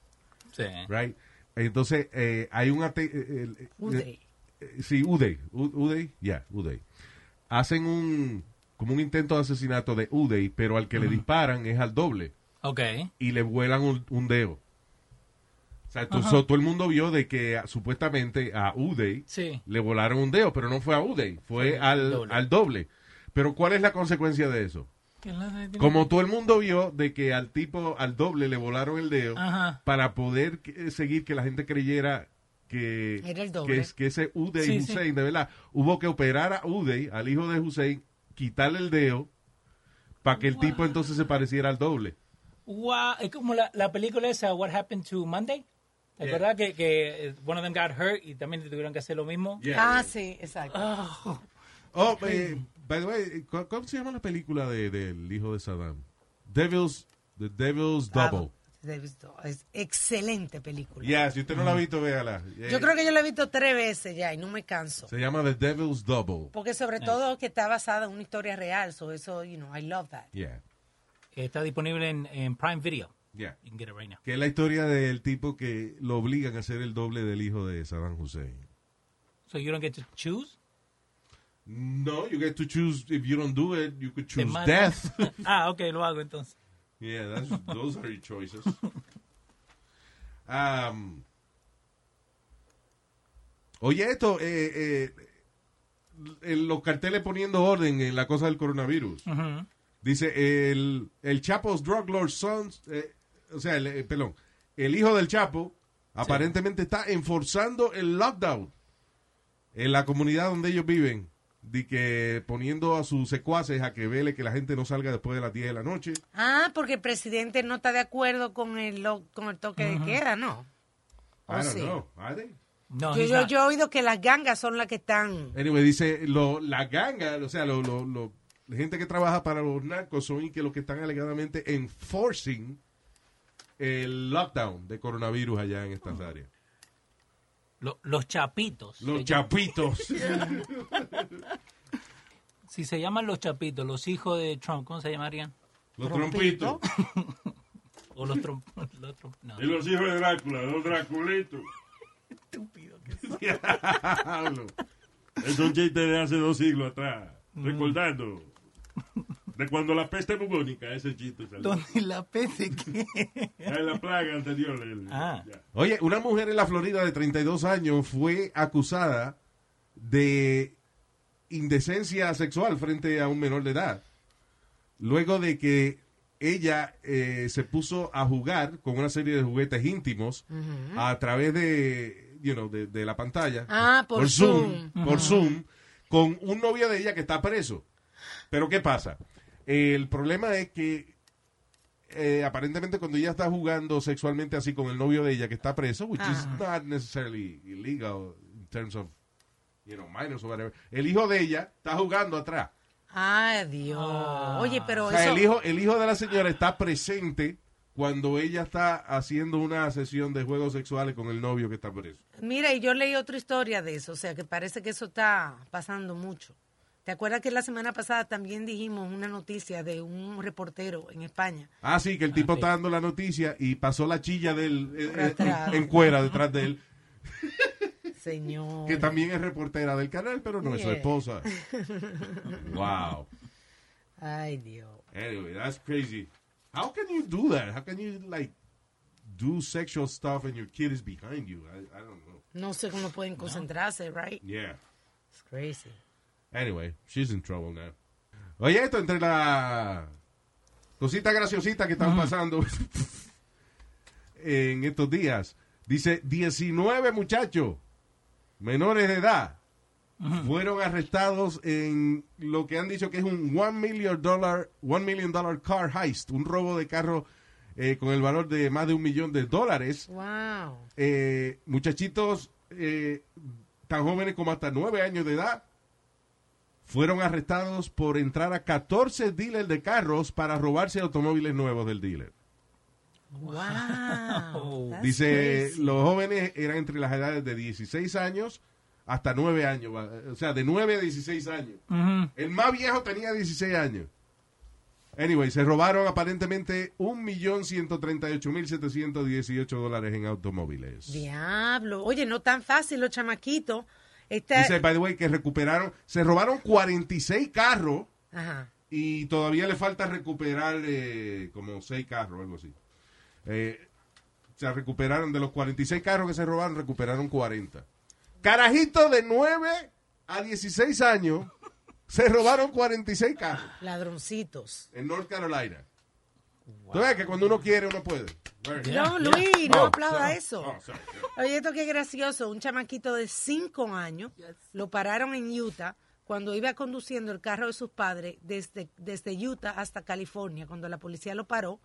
Sí. right? Entonces, eh, hay un... eh, el- eh, Uday. eh, sí, Uday. U- Uday, ya, Uday. Hacen un... como un intento de asesinato de Uday, pero al que le disparan es al doble. Ok. y le vuelan un, un dedo. O sea, tú- so- todo el mundo vio de que ah, supuestamente a Uday Sí. le volaron un dedo, pero no fue a Uday, fue Fue al, al doble. al doble. Pero ¿cuál es la consecuencia de eso? ¿Qué la- tiene- Como todo el mundo vio de que al tipo, al doble le volaron el dedo Ajá. para poder que- seguir que la gente creyera que, Era el doble. que, es- que ese Uday Sí, sí. Hussein, de verdad, hubo que operar a Uday, al hijo de Hussein, quitarle el dedo para que el tipo entonces se pareciera al doble. Wow, es como la, la película esa, What Happened to Monday. ¿Te Yeah. acuerdas que, que eh, one of them got hurt y también tuvieron que hacer lo mismo? Ah, sí, exacto. Oh, eh, by the way, ¿cu- ¿cómo se llama la película de- del hijo de Saddam? Devil's, The Devil's Ah, Double. visto. Es excelente película. Ya, si usted no la ha visto, véala. Yo creo que yo la he visto tres veces ya y no me canso. Se llama The Devil's Double. Porque sobre todo que está basada en una historia real, so eso, you know, I love that. Yeah, Está disponible en, en Prime Video. yeah. You can get it right now. Que es la historia del tipo que lo obligan a ser el doble del hijo de Saddam Hussein. So you don't get to choose? No, you get to choose. If you don't do it, you could choose death. ah, ok, lo hago entonces. Yeah, that's, those are your choices. Um, oye, esto, eh, eh, los carteles poniendo orden en la cosa del coronavirus. Dice, el, el Chapo's Drug Lord Sons, eh, o sea, el, eh, perdón, el hijo del Chapo aparentemente está enforzando el lockdown en la comunidad donde ellos viven. De que poniendo a sus secuaces a que vele que la gente no salga después de las 10 de la noche. Ah, porque el presidente no está de acuerdo con el, lo- con el toque de queda, ¿no? I Oh, don't sí. know. Are they? No, Yo, yo, he oído que las gangas son las que están... Anyway, dice, lo, la ganga, o sea, lo, lo, lo- la gente que trabaja para los narcos son y que los que están alegadamente enforcing el lockdown de coronavirus allá en estas áreas. Lo- los chapitos. Los chapitos. Si se llaman los chapitos, los hijos de Trump, ¿cómo se llamarían? los trompitos. O los trom... los trom- no. Y los hijos de Drácula, los Draculitos. Diablo. Es un chiste de hace dos siglos atrás. Recordando. De cuando la peste bubónica, ese chiste salió. ¿Dónde la peste que? En la plaga anterior. el- Ah. Oye, una mujer en la Florida de 32 años fue acusada de indecencia sexual frente a un menor de edad. Luego de que ella eh, se puso a jugar con una serie de juguetes íntimos a través de, you know, de, de la pantalla. Ah, por Zoom. Por Zoom, con un novio de ella que está preso. Pero ¿qué pasa? El problema es que eh, aparentemente cuando ella está jugando sexualmente así con el novio de ella que está preso, which is not necessarily illegal in terms of, you know, minors or whatever, el hijo de ella está jugando atrás. Ay, Dios. Oye, pero O sea, eso... el hijo, el hijo de la señora está presente cuando ella está haciendo una sesión de juegos sexuales con el novio que está preso. Mira, y yo leí otra historia de eso, o sea, que parece que eso está pasando mucho. ¿Te acuerdas que la semana pasada también dijimos una noticia de un reportero en España? Ah, sí, que el tipo está dando la noticia y pasó la chilla de él eh, eh, en, en cuera detrás de él, Señor. que también es reportera del canal, pero no es su esposa. Wow. Ay, Dios. Anyway, that's crazy. How can you do that? How can you like do sexual stuff and your kid is behind you? I, I don't know. No sé cómo pueden concentrarse, right? Yeah. It's crazy. Anyway, she's in trouble now. Oye, esto entre la cosita graciosita que están pasando en estos días. Dice, 19 muchachos menores de edad fueron arrestados en lo que han dicho que es un one million dollar, one million dollar car heist, un robo de carro eh, con el valor de más de un millón de dólares. Wow. Eh, muchachitos eh, tan jóvenes como hasta nueve años de edad fueron arrestados por entrar a 14 dealers de carros para robarse automóviles nuevos del dealer. Wow. Dice, crazy. los jóvenes eran entre las edades de 16 años hasta 9 años, o sea, de 9 a 16 años. El más viejo tenía 16 años. Anyway, se robaron aparentemente 1.138.718 dólares en automóviles. Diablo. Oye, no tan fácil los chamaquitos. Esta... Dice, by the way, que recuperaron, se robaron 46 carros Ajá. y todavía le falta recuperar eh, como 6 carros o algo así. Eh, se recuperaron de los 46 carros que se robaron, recuperaron 40. Carajitos de 9 a 16 años se robaron 46 carros Ladroncitos. en North Carolina. Tú ves que cuando uno quiere, uno puede. No, Luis, no Oh, aplauda sorry. eso. Oh, sorry. Oye, esto qué gracioso. Un chamaquito de cinco años lo pararon en Utah cuando iba conduciendo el carro de sus padres desde, desde Utah hasta California. Cuando la policía lo paró,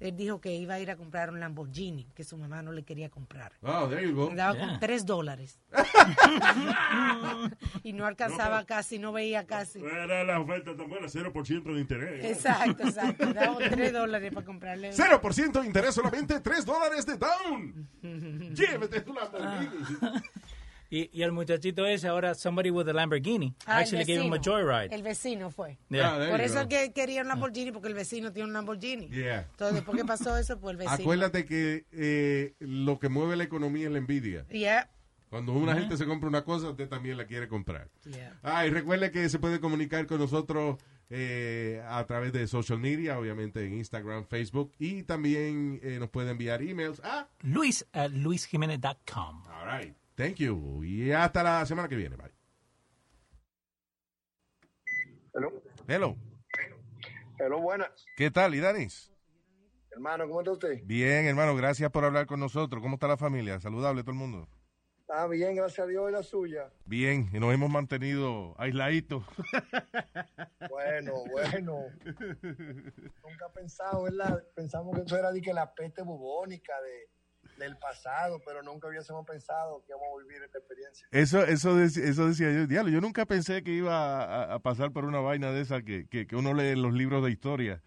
él dijo que iba a ir a comprar un Lamborghini, que su mamá no le quería comprar. Oh, there you go. Andaba Yeah. con tres dólares. y no alcanzaba casi, no veía casi. Era la oferta tan buena, 0% de interés. Exacto, exacto. Daba tres dólares para comprarle. 0% de interés, solamente 3 dólares de down. Llévate tu Lamborghini. Y, y el muchachito ese, ahora, somebody with a Lamborghini, Ah, actually gave him a joyride. El vecino fue. Yeah. Ah, Por eso que quería un Lamborghini, porque el vecino tiene un Lamborghini. Yeah. Entonces, después que pasó eso, pues el vecino. Acuérdate que eh, lo que mueve la economía es la envidia. Yeah, Cuando una gente se compra una cosa, usted también la quiere comprar. yeah. Ah, y recuerde que se puede comunicar con nosotros eh, a través de social media, obviamente en Instagram, Facebook, y también eh, nos puede enviar emails. Ah, Luis at luisjimenez.com. all right. Thank you. Y hasta la semana que viene. Bye. Hello. Hello. Hello, buenas. ¿Qué tal, Idanis? Hermano, ¿cómo está usted? Bien, hermano, gracias por hablar con nosotros. ¿Cómo está la familia? Saludable todo el mundo. Ah, bien, gracias a Dios y la suya. Bien, y nos hemos mantenido aisladitos. Bueno, bueno. Nunca pensado, ¿verdad? Pensamos que eso era de que la peste bubónica de, del pasado, pero nunca hubiésemos pensado que íbamos a vivir esta experiencia. Eso, eso, eso decía yo. Diablo, yo nunca pensé que iba a, a pasar por una vaina de esa que, que, que uno lee en los libros de historia.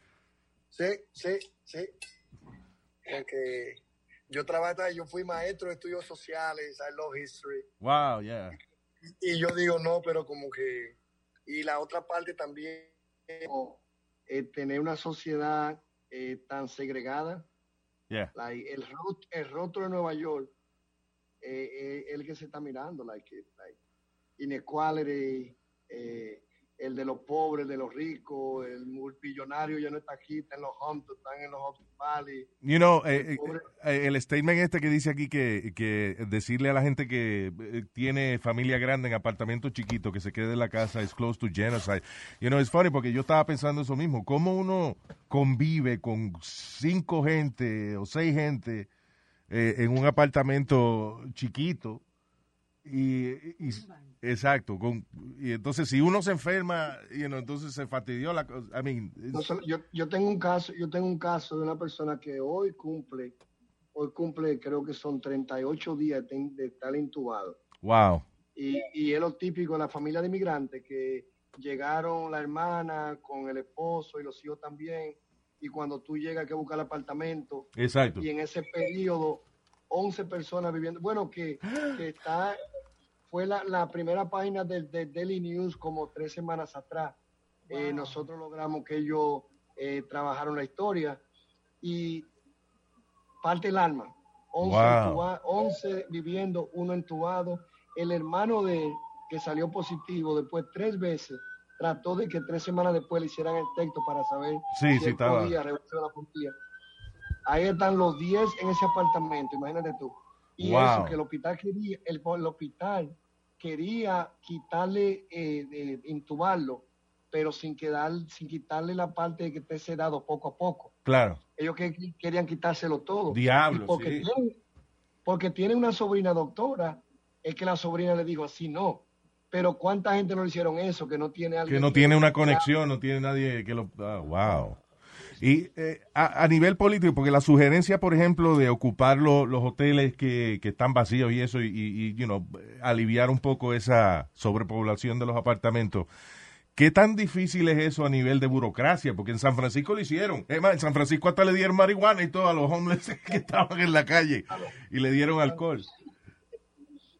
Sí, sí, sí. Porque yo trabajé, yo fui maestro de estudios sociales, I love history. Wow, yeah. Y yo digo, no, pero como que... Y la otra parte también, eh, tener una sociedad eh, tan segregada, Like, el, rot- el rostro de Nueva York, eh, eh, el que se está mirando, like, like inequality, eh, el de los pobres, de los ricos, el multimillonario ya no está aquí, está en los Hamptons, están en los Valley. You know, eh, eh, eh, el statement este que dice aquí que, que decirle a la gente que tiene familia grande en apartamentos chiquitos que se quede en la casa es close to genocide. You know, it's funny porque yo estaba pensando eso mismo. ¿Cómo uno convive con cinco gente o seis gente eh, en un apartamento chiquito? Y, y- exacto, con, y entonces si uno se enferma, you know, entonces se fastidió la cosa. I mean, No yo, yo tengo un caso, yo tengo un caso de una persona que hoy cumple, hoy cumple, creo que son 38 días de, de estar intubado. wow. Y, y es lo típico de la familia de inmigrantes que llegaron la hermana con el esposo y los hijos también. Y cuando tú llegas hay que buscar el apartamento. Exacto. Y en ese periodo, 11 personas viviendo. Bueno, que, que está, fue la, la primera página del de Daily News como tres semanas atrás. Eh, nosotros logramos que ellos eh, trabajaron la historia y parte el alma. 11, Wow. entuba- 11 viviendo, uno entubado. El hermano de él, que salió positivo después tres veces, trató de que tres semanas después le hicieran el texto para saber Sí, si sí, él estaba. podía la policía. Ahí están los 10 en ese apartamento, imagínate tú. Y Wow. eso que el hospital quería, el, el hospital quería quitarle, eh, intubarlo, pero sin quedar, sin quitarle la parte de que esté sedado poco a poco. Claro. Ellos que, querían quitárselo todo. Diablo, Y porque, sí. tiene, porque tiene una sobrina doctora, es que la sobrina le dijo así no. Pero cuánta gente no le hicieron eso, que no tiene alguien que no tiene una conexión, no tiene nadie que lo... ah, wow. Y eh, a, a nivel político, porque la sugerencia, por ejemplo, de ocupar lo- los hoteles que, que están vacíos y eso, y, y, you know, aliviar un poco esa sobrepoblación de los apartamentos, ¿qué tan difícil es eso a nivel de burocracia? Porque en San Francisco lo hicieron. Es más, en San Francisco hasta le dieron marihuana y todo a los homeless que estaban en la calle y le dieron alcohol.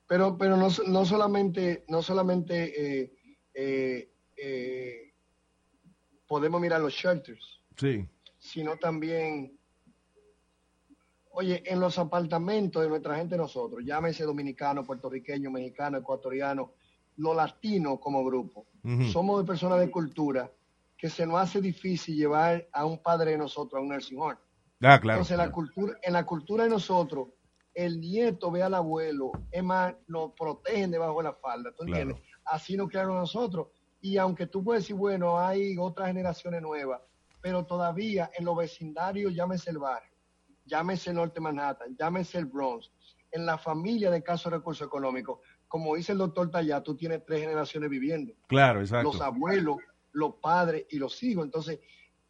Pero, pero no, no solamente, no solamente eh, eh, eh, podemos mirar los shelters, Sí. sino también, oye, en los apartamentos de nuestra gente nosotros, llámese dominicano, puertorriqueño, mexicano, ecuatoriano, los latinos como grupo, somos de personas de cultura que se nos hace difícil llevar a un padre de nosotros a un nursing home. Ah, claro. Entonces, la cultura, en la cultura de nosotros, el nieto ve al abuelo, es más, lo protegen debajo de la falda, ¿tú Claro. entiendes? Así nos crearon nosotros. Y aunque tú puedes decir, bueno, hay otras generaciones nuevas, pero todavía en los vecindarios, llámese el barrio, llámese el Norte Manhattan, llámese el Bronx, en la familia de casos de recursos económicos, como dice el doctor Tallá, tú tienes tres generaciones viviendo Claro, exacto. los abuelos, los padres y los hijos. Entonces,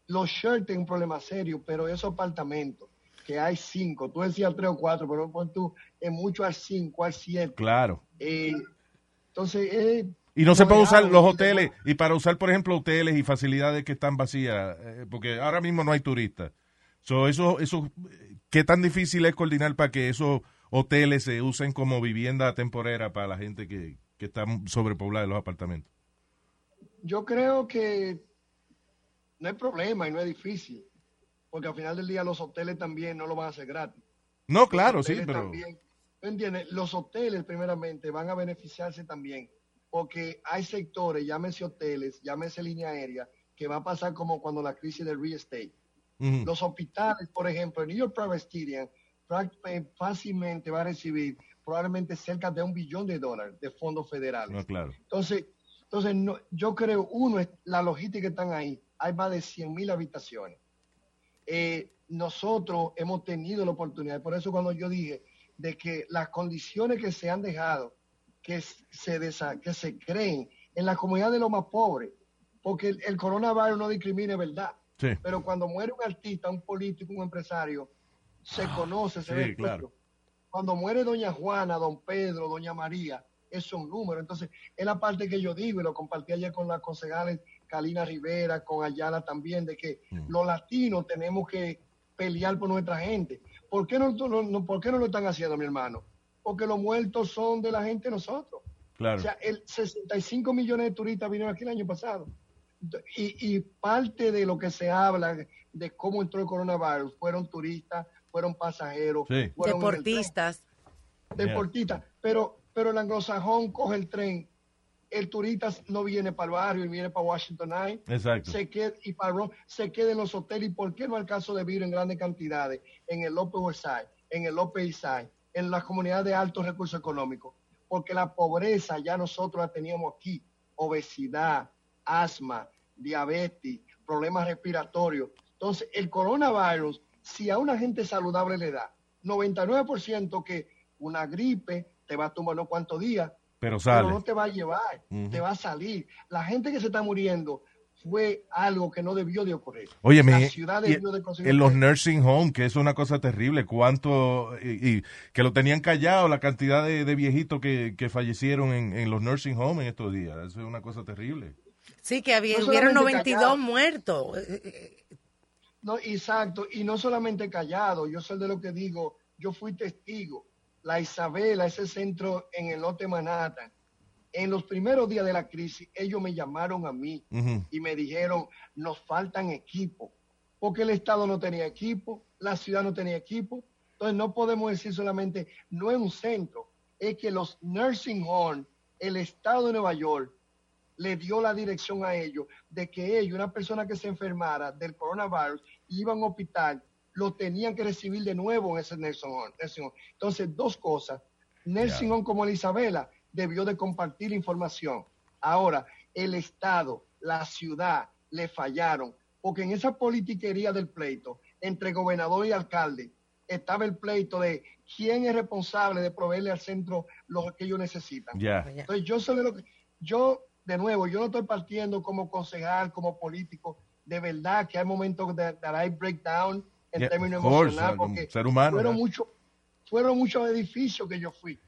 Los shirts tienen un problema serio, pero esos apartamentos, que hay cinco, tú decías tres o cuatro, pero pon tú, es mucho al cinco, al siete. Claro. Eh, entonces, eh, Y no se puede usar los hoteles, y para usar, por ejemplo, hoteles y facilidades que están vacías, eh, porque ahora mismo no hay turistas. So, eso, eso, ¿Qué tan difícil es coordinar para que esos hoteles se usen como vivienda temporera para la gente que, que está sobrepoblada en los apartamentos? Yo creo que no hay problema y no es difícil, porque al final del día los hoteles también no lo van a hacer gratis. No, claro, sí, pero... también, ¿tú entiendes? Los hoteles primeramente van a beneficiarse también, porque hay sectores, llámese hoteles, llámese línea aérea, que va a pasar como cuando la crisis del real estate. Los hospitales, por ejemplo, el New York Presbyterian eh, fácilmente va a recibir probablemente cerca de un billón de dólares de fondos federales. No, claro. Entonces, entonces no, yo creo, uno, es la logística que están ahí. Hay más de 100 mil habitaciones. Eh, nosotros hemos tenido la oportunidad, por eso cuando yo dije de que las condiciones que se han dejado, que se, desa- que se creen en la comunidad de los más pobres, porque el, el coronavirus no discrimina, verdad. Sí. Pero cuando muere un artista, un político, un empresario, se conoce, se Ah, sí, ve claro. Cuando muere doña Juana, don Pedro, doña María, es un número. Entonces, es la parte que yo digo y lo compartí ayer con las concejales Kalina Rivera, con Ayala también, de que Mm. los latinos tenemos que pelear por nuestra gente. ¿Por qué no, no- no- ¿Por qué no lo están haciendo, mi hermano? Porque los muertos son de la gente de nosotros. Claro. O sea, el 65 millones de turistas vinieron aquí el año pasado. Y, y parte de lo que se habla de cómo entró el coronavirus fueron turistas, fueron pasajeros, Sí. fueron Deportistas. deportistas. Pero, pero el anglosajón coge el tren, el turista no viene para el barrio, viene para Washington Night, Exacto. se queda, y para se queda en los hoteles. ¿Y por qué no al caso de vivir en grandes cantidades en el Upper West Side, en el Upper East Side, en las comunidades de altos recursos económicos? Porque la pobreza ya nosotros la teníamos aquí. Obesidad, asma, diabetes, problemas respiratorios. Entonces, el coronavirus, si a una gente saludable le da 99% que una gripe te va a tomar unos cuantos días, Pero no te va a llevar, te va a salir. La gente que se está muriendo fue algo que no debió de ocurrir. Oye, la mi- ciudad y- debió de conseguir en los nursing home, que es una cosa terrible, cuánto, y, y que lo tenían callado, la cantidad de, de viejitos que, que fallecieron en, en los nursing home en estos días. Eso es una cosa terrible. Sí, que había, No hubieron solamente 92 callado. muertos. No, exacto, y no solamente callado, yo soy de lo que digo, yo fui testigo. La Isabela, ese centro en el norte de Manhattan, en los primeros días de la crisis, ellos me llamaron a mí Ujú. y me dijeron, nos faltan equipos, porque el Estado no tenía equipo, la ciudad no tenía equipo. Entonces no podemos decir solamente, no es un centro, es que los nursing home, el Estado de Nueva York, le dio la dirección a ellos de que ellos, una persona que se enfermara del coronavirus, iba a un hospital, lo tenían que recibir de nuevo en ese nursing home. Entonces, dos cosas. Nursing home como la Isabela debió de compartir información. Ahora, el Estado, la ciudad, le fallaron, porque en esa politiquería del pleito entre gobernador y alcalde estaba el pleito de quién es responsable de proveerle al centro lo que ellos necesitan. Ya. Entonces yo de lo que, yo, de nuevo, yo no estoy partiendo como concejal, como político, de verdad que hay momentos de that I break down en Yeah, términos emocionales, porque ser humano, fueron muchos, fueron muchos edificios que yo fui.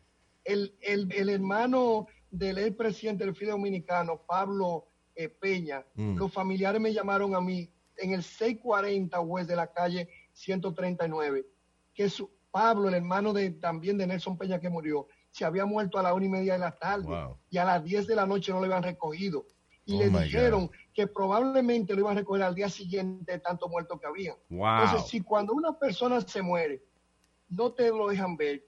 El, el, el hermano del ex presidente del FIDE Dominicano, Pablo eh, Peña, Mm. los familiares me llamaron a mí en el 640 West de la calle 139, que su, Pablo, el hermano de, también de Nelson Peña que murió, se había muerto a la una y media de la tarde Wow. y a las 10 de la noche no lo habían recogido. Y Oh, le dijeron que probablemente lo iban a recoger al día siguiente de tanto muertos que había. Wow. Entonces, si cuando una persona se muere, no te lo dejan ver,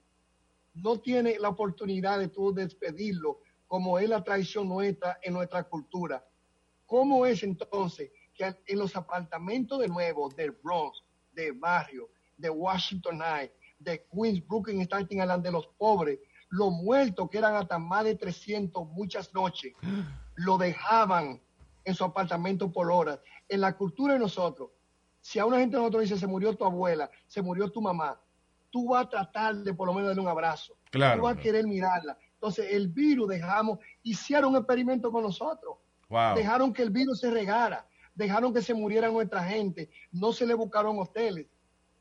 no tiene la oportunidad de tú despedirlo, como es la tradición nuestra en nuestra cultura. ¿Cómo es entonces que en los apartamentos de nuevo del Bronx, de barrio, de Washington High, de Queens, Brooklyn, Staten Island, de los pobres, los muertos que eran hasta más de 300 muchas noches, lo dejaban en su apartamento por horas. En la cultura de nosotros, si a una gente nosotros dice se murió tu abuela, se murió tu mamá, tú vas a tratar de por lo menos darle un abrazo. Claro, Tú vas a querer mirarla. Entonces, el virus dejamos, hicieron un experimento con nosotros. Wow. Dejaron que el virus se regara. dejaron que se muriera nuestra gente, no se le buscaron hoteles.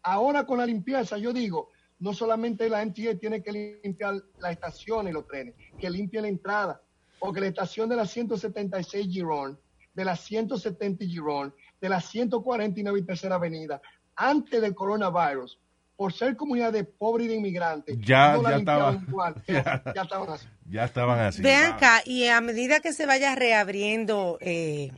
Ahora con la limpieza, yo digo, no solamente la MTA tiene que limpiar la estación y los trenes, que limpie la entrada, porque la estación de la 176 Girón, de la 170 Girón, de la 149 y tercera avenida, antes del coronavirus, por ser comunidad de pobres y de inmigrantes, Ya- no ya limpiaban estaba- igual, ya, ya estaban así. Ya estaban así. Vean Wow. acá, y a medida que se vaya reabriendo eh,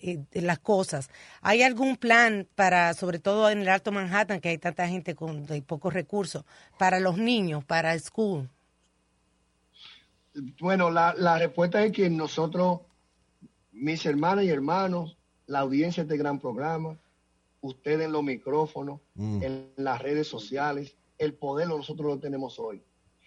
eh, las cosas, ¿hay algún plan para, sobre todo en el Alto Manhattan, que hay tanta gente con de pocos recursos, para los niños, para school? Bueno, la, la respuesta es que nosotros, mis hermanas y hermanos, la audiencia de este gran programa, ustedes en los micrófonos, Mm. en las redes sociales, el poder nosotros lo tenemos hoy.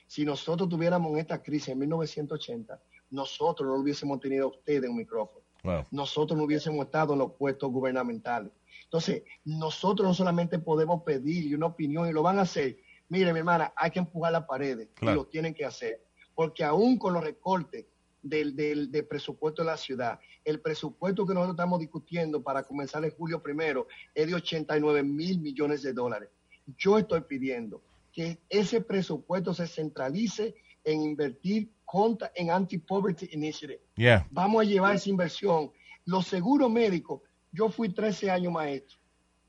Si nosotros tuviéramos esta crisis en 1980, nosotros no hubiésemos tenido a ustedes en un micrófono. Wow. Nosotros no hubiésemos estado en los puestos gubernamentales. Entonces, nosotros no solamente podemos pedir una opinión y lo van a hacer. Mire, mi hermana, hay que empujar las paredes Claro. y lo tienen que hacer. Porque aún con los recortes del, del, del presupuesto de la ciudad, el presupuesto que nosotros estamos discutiendo para comenzar en julio primero es de 89 mil millones de dólares. Yo estoy pidiendo que ese presupuesto se centralice en invertir contra, en Anti-Poverty Initiative Yeah. vamos a llevar esa inversión. Los seguros médicos, yo fui 13 años maestro,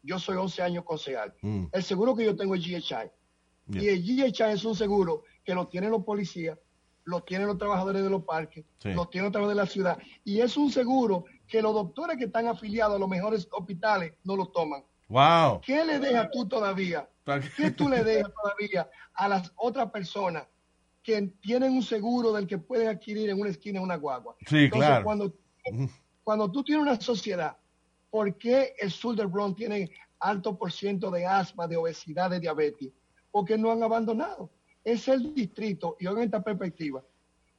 yo soy 11 años concejal. Mm. El seguro que yo tengo es GHI. Yeah. Y el GHI es un seguro que lo tienen los policías, lo tienen los trabajadores de los parques, Sí. lo tienen los trabajadores de la ciudad. Y es un seguro que los doctores que están afiliados a los mejores hospitales no lo toman. Wow. ¿Qué le dejas tú todavía? ¿Qué tú le dejas todavía a las otras personas que tienen un seguro del que pueden adquirir en una esquina una guagua? Sí, Entonces, claro. Cuando, cuando tú tienes una sociedad, ¿por qué el sur del Bronx tiene alto por ciento de asma, de obesidad, de diabetes? Porque no han abandonado. Es el distrito, y hoy en esta perspectiva,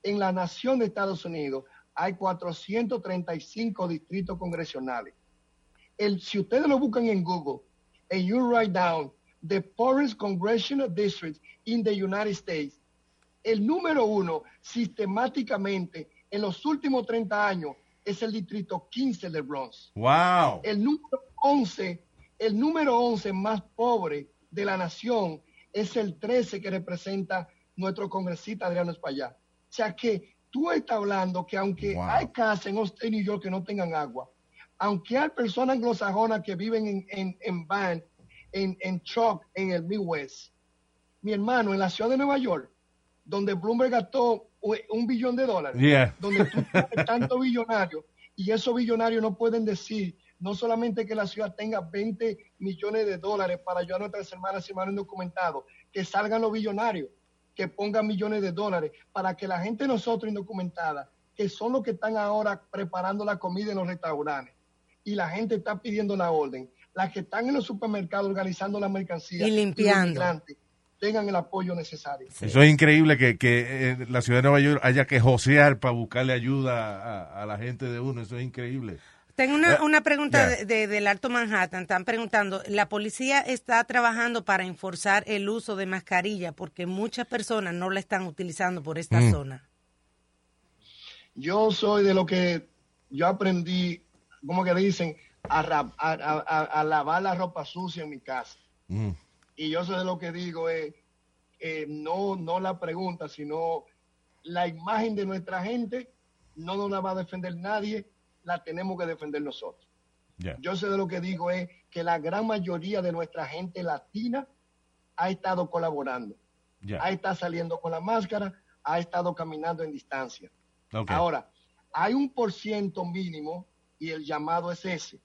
en la nación de Estados Unidos hay 435 distritos congresionales. El, si ustedes lo buscan en Google, and you write down the poorest congressional district in the United States, el número uno sistemáticamente en los últimos 30 años es el distrito 15 del Bronx. Wow. El número 11, el número 11 más pobre de la nación es el 13 que representa nuestro congresista Adriano Espaillat. O sea que tú estás hablando que aunque Wow. hay casas en Austin, New York que no tengan agua, aunque hay personas anglosajonas que viven en, en, en van, en, en en el Midwest, mi hermano, en la ciudad de Nueva York, donde Bloomberg gastó un billón de dólares, Yeah. donde tú tienes tantos billonarios y esos billonarios no pueden decir no solamente que la ciudad tenga 20 millones de dólares para ayudar a nuestras hermanas y hermanos indocumentados, que salgan los billonarios, que pongan millones de dólares para que la gente de nosotros indocumentada, que son los que están ahora preparando la comida en los restaurantes, y la gente está pidiendo la orden, las que están en los supermercados organizando la mercancía Y limpiando. tengan el apoyo necesario. Eso es increíble que, que eh, la ciudad de Nueva York haya que josear para buscarle ayuda a, a la gente de uno. Eso es increíble. Tengo una, Eh, una pregunta de, de- del Alto Manhattan. Están preguntando, ¿la policía está trabajando para enforzar el uso de mascarilla? Porque muchas personas no la están utilizando por esta Mm. zona. Yo soy de lo que yo aprendí, como que dicen, a, ra- a- a- a- a lavar la ropa sucia en mi casa. Mm. Y yo soy de lo que digo es, eh, no, no la pregunta, sino la imagen de nuestra gente no nos la va a defender nadie, la tenemos que defender nosotros. Yo sé de lo que digo es que la gran mayoría de nuestra gente latina ha estado colaborando, Ya. ha estado saliendo con la máscara, ha estado caminando en distancia. Ahora, hay un por ciento mínimo y el llamado es ese.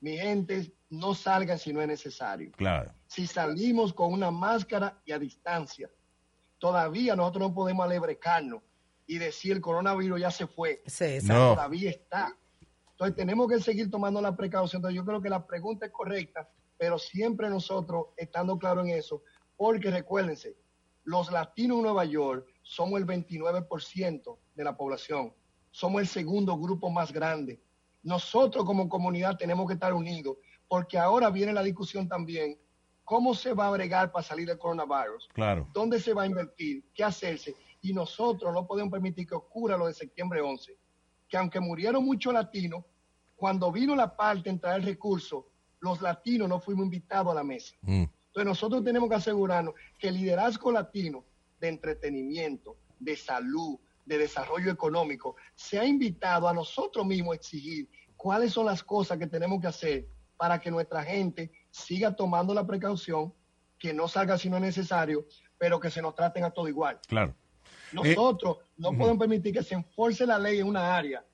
Mi gente, no salgan si no es necesario. Claro. Si salimos con una máscara y a distancia, todavía nosotros no podemos alebrecarnos y decir el coronavirus ya se fue. Sí, No. Todavía está. Entonces tenemos que seguir tomando la precaución. Entonces yo creo que la pregunta es correcta, pero siempre nosotros estando claro en eso, porque recuérdense, los latinos en Nueva York somos el 29% de la población, somos el segundo grupo más grande. Nosotros como comunidad tenemos que estar unidos, porque ahora viene la discusión también, ¿cómo se va a bregar para salir del coronavirus? Claro. dónde se va a invertir, qué hacerse. Y nosotros no podemos permitir que ocurra lo de septiembre 11, que aunque murieron muchos latinos, cuando vino la parte en traer recursos, los latinos no fuimos invitados a la mesa. Mm. Entonces nosotros tenemos que asegurarnos que el liderazgo latino de entretenimiento, de salud, de desarrollo económico, se ha invitado a nosotros mismos a exigir cuáles son las cosas que tenemos que hacer para que nuestra gente siga tomando la precaución, que no salga si no es necesario, pero que se nos traten a todo igual. Claro. Nosotros no podemos permitir que se enforce la ley en una área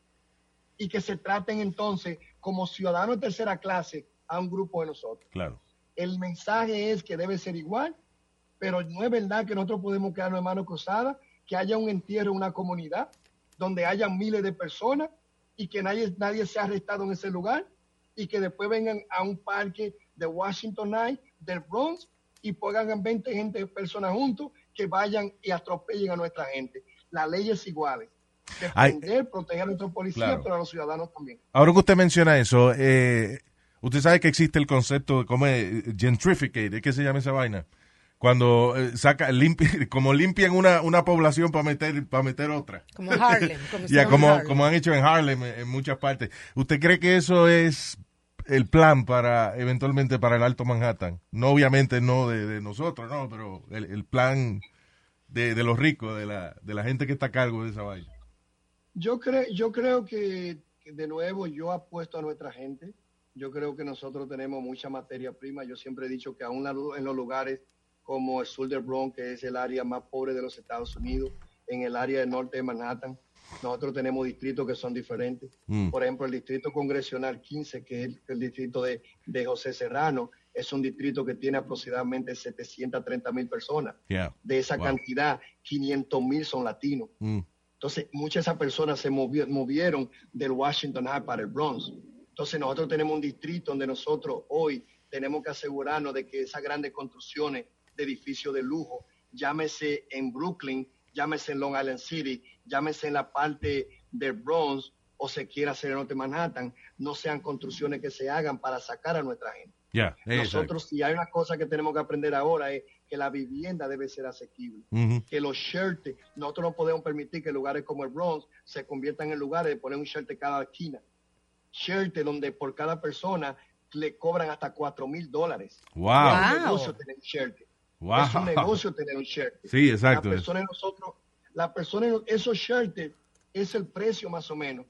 y que se traten entonces como ciudadanos de tercera clase a un grupo de nosotros. Claro. El mensaje es que debe ser igual, pero no es verdad que nosotros podemos quedarnos de manos cruzadas, que haya un entierro en una comunidad donde haya miles de personas y que nadie, nadie sea arrestado en ese lugar y que después vengan a un parque de Washington Night, del Bronx, y pongan 20 gente, personas juntos que vayan y atropellen a nuestra gente. La ley es igual. Ay, Defender, proteger a nuestros policías, claro. pero a los ciudadanos también. Ahora que usted menciona eso, eh, usted sabe que existe el concepto de cómo es gentrificate, ¿qué se llama esa vaina? Cuando eh, saca, limpi- como limpian una, una población para meter, para meter otra. Como Harlem. Como, como, Harlem. como han hecho en Harlem en, en muchas partes. ¿Usted cree que eso es el plan para, eventualmente, para el Alto Manhattan? No, obviamente no de, de nosotros, no, pero el, el plan de, de los ricos, de la, de la gente que está a cargo de esa vaina. Yo creo, yo creo que, de nuevo yo apuesto a nuestra gente. Yo creo que nosotros tenemos mucha materia prima. Yo siempre he dicho que aún en los lugares como el sur Bronx, que es el área más pobre de los Estados Unidos, en el área del norte de Manhattan, nosotros tenemos distritos que son diferentes. Mm. Por ejemplo, el distrito congresional 15, que es el, el distrito de, de José Serrano, es un distrito que tiene aproximadamente 730 mil personas. Yeah. De esa Wow. cantidad, 500 mil son latinos. Mm. Entonces, muchas de esas personas se movi- movieron del Washington High para el Bronx. Entonces, nosotros tenemos un distrito donde nosotros hoy tenemos que asegurarnos de que esas grandes construcciones de edificios de lujo, llámese en Brooklyn, llámese en Long Island City, llámese en la parte del Bronx o se quiera hacer en Norte Manhattan, no sean construcciones que se hagan para sacar a nuestra gente. Yeah. Nosotros, si hay una cosa que tenemos que aprender ahora es que la vivienda debe ser asequible que los shelters, nosotros no podemos permitir que lugares como el Bronx se conviertan en lugares de poner un shelter cada esquina. Shelter donde por cada persona le cobran hasta cuatro mil dólares. Wow. Es un negocio tener un shelter. Wow. Es un negocio tener un shelter. Sí, exacto. La persona de nosotros, la persona, esos shelters es el precio más o menos.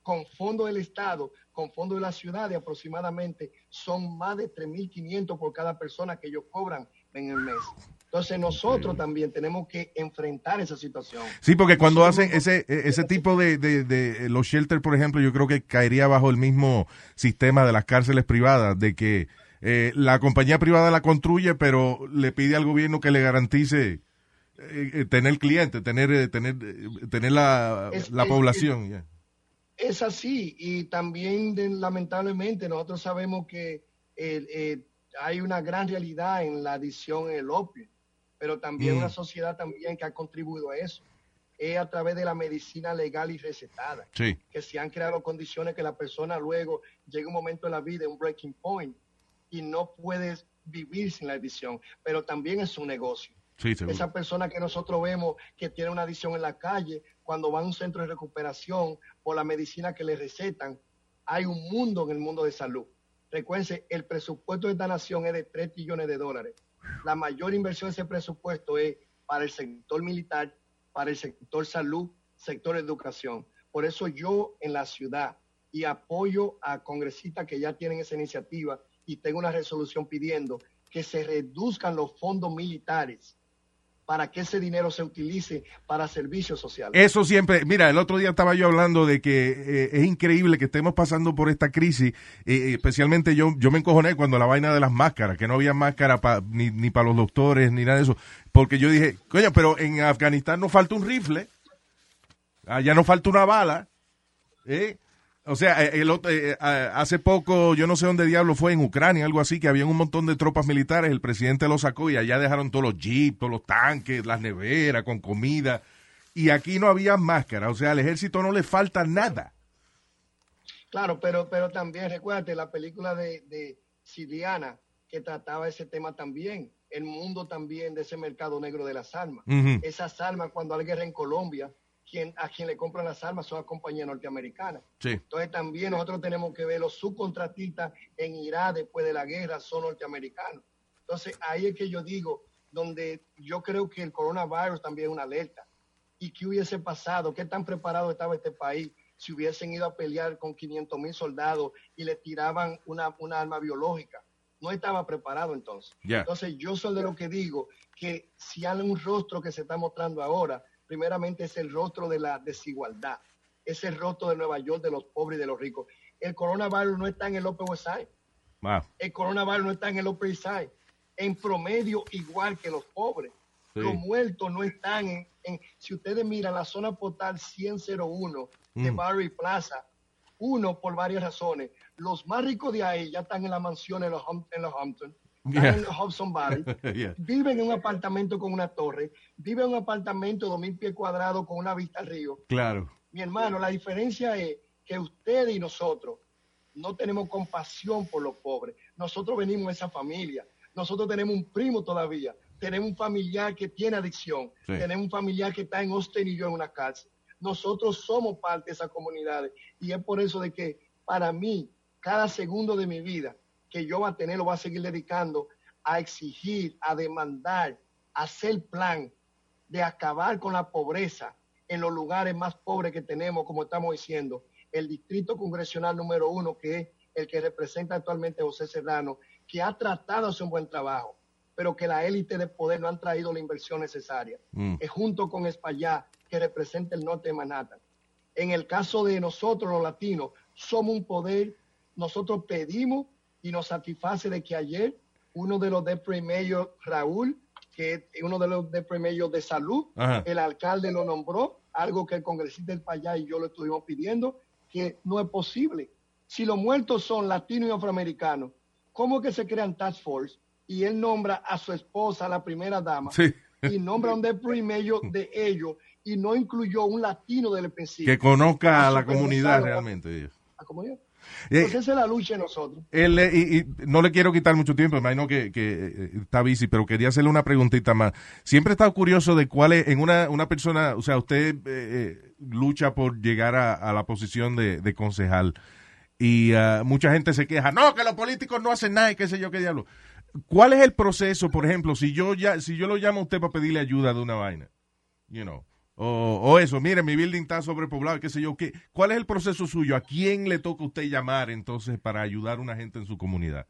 Con fondo del Estado, con fondo de la ciudad, de aproximadamente son más de 3.500 por cada persona que ellos cobran en el mes. Entonces nosotros también tenemos que enfrentar esa situación. Sí, porque cuando hacen ese ese tipo de, de, de los shelters, por ejemplo, yo creo que caería bajo el mismo sistema de las cárceles privadas, de que eh, la compañía privada la construye, pero le pide al gobierno que le garantice eh, eh, tener clientes, tener eh, tener tener la, Es- la es- población. Es así y también lamentablemente nosotros sabemos que hay una gran realidad en la adicción en el opio, pero también Mm. una sociedad también que ha contribuido a eso. Es a través de la medicina legal y recetada, Sí, que se han creado condiciones que la persona luego llega un momento en la vida, un breaking point, y no puedes vivir sin la adicción, pero también es un negocio. Sí. Esa persona que nosotros vemos que tiene una adicción en la calle, cuando va a un centro de recuperación por la medicina que le recetan, hay un mundo en el mundo de salud. Recuérdense, el presupuesto de esta nación es de 3 billones de dólares. La mayor inversión de ese presupuesto es para el sector militar, para el sector salud, sector educación. Por eso yo en la ciudad y apoyo a congresistas que ya tienen esa iniciativa y tengo una resolución pidiendo que se reduzcan los fondos militares para que ese dinero se utilice para servicios sociales. Eso siempre, mira, el otro día estaba yo hablando de que eh, es increíble que estemos pasando por esta crisis, eh, especialmente yo, yo me encojoné cuando la vaina de las máscaras, que no había máscara ni para los doctores ni nada de eso, porque yo dije, coño, pero en Afganistán no falta un rifle, allá no falta una bala, ¿eh? O sea, eh, el otro- eh, eh, hace poco, yo no sé dónde diablo fue, en Ucrania, algo así, que había un montón de tropas militares, el presidente lo sacó y allá dejaron todos los jeeps, todos los tanques, las neveras con comida, y aquí no había máscara, o sea, al ejército no le falta nada. Claro, pero, pero también recuérdate la película de, de Siliana que trataba ese tema también, el mundo también de ese mercado negro de las armas. Esas armas, cuando hay guerra en Colombia, quien, a quien le compran las armas son las compañías norteamericanas. Sí. Entonces también nosotros tenemos que ver los subcontratistas en Irak después de la guerra son norteamericanos. Entonces ahí es que yo digo, donde yo creo que el coronavirus también es una alerta. ¿Y qué hubiese pasado? ¿Qué tan preparado estaba este país si hubiesen ido a pelear con 500 mil soldados y le tiraban una, una arma biológica? No estaba preparado entonces. Entonces yo soy de lo que digo que si hay un rostro que se está mostrando ahora, primeramente es el rostro de la desigualdad, es el rostro de Nueva York, de los pobres y de los ricos. El coronavirus no está en el Upper West Side, Wow. el coronavirus no está en el Upper East Side, en promedio igual que los pobres. Sí. Los muertos no están en, en- si ustedes miran la zona postal 10001 de Mm. Barry Plaza, uno por varias razones. Los más ricos de ahí ya están en la mansión en los, en los Hamptons, están Yeah. en Valley, Yeah. viven en un apartamento con una torre, viven en un apartamento de 2.000 pies cuadrados con una vista al río. Claro. Mi hermano, la diferencia es que ustedes y nosotros no tenemos compasión por los pobres. Nosotros venimos de esa familia. Nosotros tenemos un primo todavía. Tenemos un familiar que tiene adicción. Sí. Tenemos un familiar que está en Austin y yo en una cárcel. Nosotros somos parte de esas comunidades. Y es por eso de que para mí, cada segundo de mi vida que yo va a tener, lo voy a seguir dedicando a exigir, a demandar, a hacer plan de acabar con la pobreza en los lugares más pobres que tenemos, como estamos diciendo, el distrito congresional número uno, que es el que representa actualmente José Serrano, que ha tratado de hacer un buen trabajo, pero que la élite de poder no han traído la inversión necesaria. Mm. Es junto con Espaillá, que representa el norte de Manhattan. En el caso de nosotros, los latinos, somos un poder, nosotros pedimos y nos satisface de que ayer uno de los mayor, Raúl, que es uno de los mayor de salud, Ajá. el alcalde lo nombró, algo que el congresista del Payá y yo lo estuvimos pidiendo, que no es posible. Si los muertos son latinos y afroamericanos, ¿cómo que se crean task force? Y él nombra a su esposa, la primera dama, Sí. y nombra un deputy mayor de ellos y no incluyó un latino del principio. Que conozca a la comunidad realmente. la comunidad. Entonces esa es la lucha de nosotros. Él, y, y no le quiero quitar mucho tiempo, imagino que, que eh, está busy, pero quería hacerle una preguntita más. Siempre he estado curioso de cuál es, en una, una persona, o sea, usted eh, eh, lucha por llegar a, a la posición de, de concejal y ah, mucha gente se queja, no, que los políticos no hacen nada y qué sé yo qué diablo. ¿Cuál es el proceso, por ejemplo, si yo ya, si yo lo llamo a usted para pedirle ayuda de una vaina? You know. O, o eso, mire, mi building está sobrepoblado, qué sé yo, ¿qué? ¿cuál es el proceso suyo? ¿A quién le toca a usted llamar entonces para ayudar a una gente en su comunidad?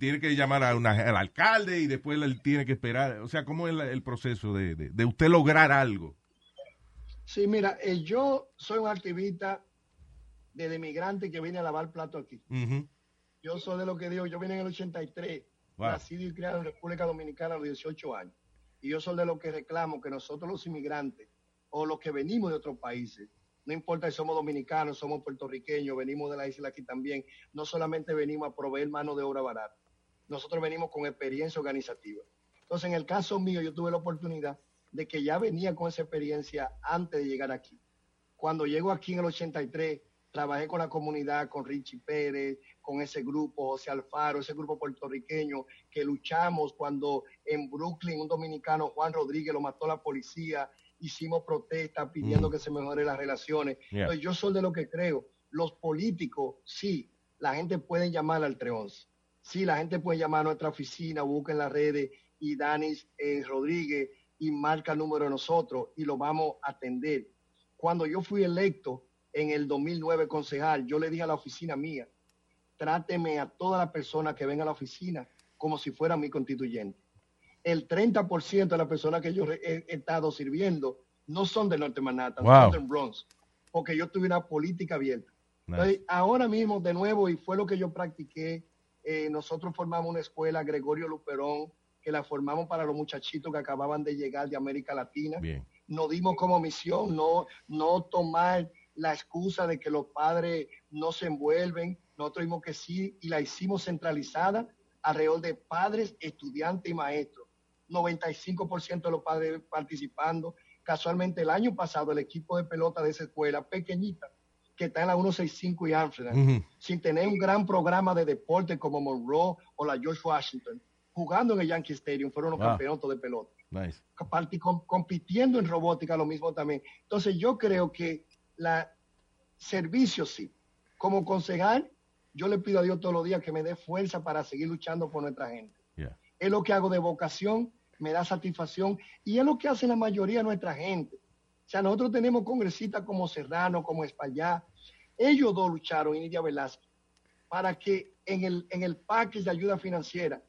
Tiene que llamar a una- al alcalde y después él tiene que esperar. O sea, ¿cómo es la- el proceso de, de- de usted lograr algo? Sí, mira, eh, yo soy un activista de migrante que viene a lavar plato aquí. Yo soy de lo que digo, yo vine en el 83, Wow. nacido y criado en República Dominicana a los 18 años. Y yo soy de lo que reclamo que nosotros los inmigrantes o los que venimos de otros países, no importa si somos dominicanos, somos puertorriqueños, venimos de la isla aquí también, no solamente venimos a proveer mano de obra barata, nosotros venimos con experiencia organizativa. Entonces, en el caso mío, yo tuve la oportunidad de que ya venía con esa experiencia antes de llegar aquí. Cuando llego aquí en el 83, trabajé con la comunidad, con Richie Pérez, con ese grupo, José Alfaro, ese grupo puertorriqueño, que luchamos cuando en Brooklyn un dominicano, Juan Rodríguez, lo mató la policía, hicimos protestas pidiendo Mm. que se mejoren las relaciones. Yeah. Entonces, yo soy de lo que creo. Los políticos, sí, la gente puede llamar al 311. Sí, la gente puede llamar a nuestra oficina, busca en las redes y Danis eh, Rodríguez y marca el número de nosotros y lo vamos a atender. Cuando yo fui electo en el 2009 concejal, yo le dije a la oficina mía, tráteme a toda la persona que venga a la oficina como si fuera mi constituyente. El 30% de las personas que yo he, he estado sirviendo no son del norte de Manhattan, Wow. son del Bronx, porque yo tuve una política abierta. Nice. Entonces, ahora mismo, de nuevo, y fue lo que yo practiqué, eh, nosotros formamos una escuela, Gregorio Luperón, que la formamos para los muchachitos que acababan de llegar de América Latina. Bien. Nos dimos como misión no, no tomar la excusa de que los padres no se envuelven. Nosotros dimos que sí y la hicimos centralizada alrededor de padres, estudiantes y maestros. 95% de los padres participando. Casualmente el año pasado el equipo de pelota de esa escuela pequeñita, que está en la 165 y Amsterdam, sin tener un gran programa de deporte como Monroe o la George Washington, jugando en el Yankee Stadium, fueron los campeonatos de pelota. Nice. compitiendo en robótica lo mismo también. Entonces yo creo que la servicio sí. Como concejal, yo le pido a Dios todos los días que me dé fuerza para seguir luchando por nuestra gente. Yeah. Es lo que hago de vocación, me da satisfacción y es lo que hace la mayoría de nuestra gente. O sea, nosotros tenemos congresistas como Serrano, como Espaillá. Ellos dos lucharon, y Nidia Velázquez, para que en el, en el package de ayuda financiera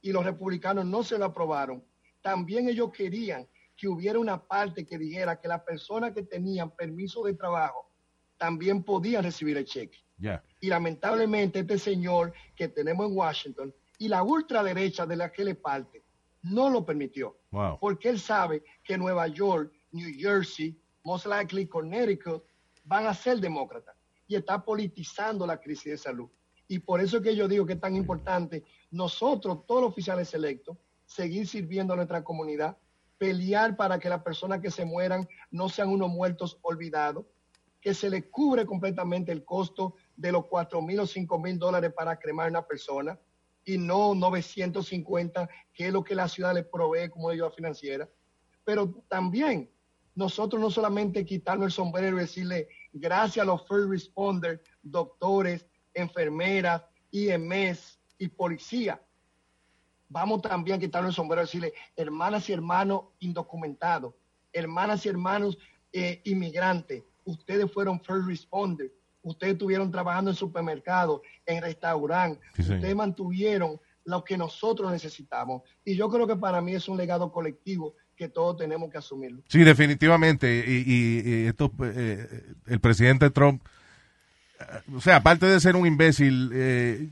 y los republicanos no se lo aprobaron, también ellos querían que hubiera una parte que dijera que las personas que tenían permiso de trabajo también podían recibir el cheque. Yeah. Y lamentablemente este señor que tenemos en Washington y la ultraderecha de la que le parte no lo permitió. Wow. Porque él sabe que Nueva York, New Jersey, most likely Connecticut, van a ser demócratas. Y está politizando la crisis de salud. Y por eso es que yo digo que es tan importante nosotros, todos los oficiales electos, seguir sirviendo a nuestra comunidad, pelear para que las personas que se mueran no sean unos muertos olvidados, que se le cubre completamente el costo de los 4 mil o 5 mil dólares para cremar a una persona y no 950, que es lo que la ciudad le provee como ayuda financiera. Pero también nosotros no solamente quitarnos el sombrero y decirle gracias a los first responders, doctores, enfermeras, IMS y policía. Vamos también a quitarnos el sombrero y decirle hermanas y hermanos indocumentados, hermanas y hermanos eh, inmigrantes, ustedes fueron first responders, ustedes estuvieron trabajando en supermercados, en restaurantes, Sí, ustedes mantuvieron lo que nosotros necesitamos. Y yo creo que para mí es un legado colectivo que todos tenemos que asumirlo. Sí, definitivamente. Y, y- y esto, eh, el presidente Trump, eh, o sea, aparte de ser un imbécil, eh,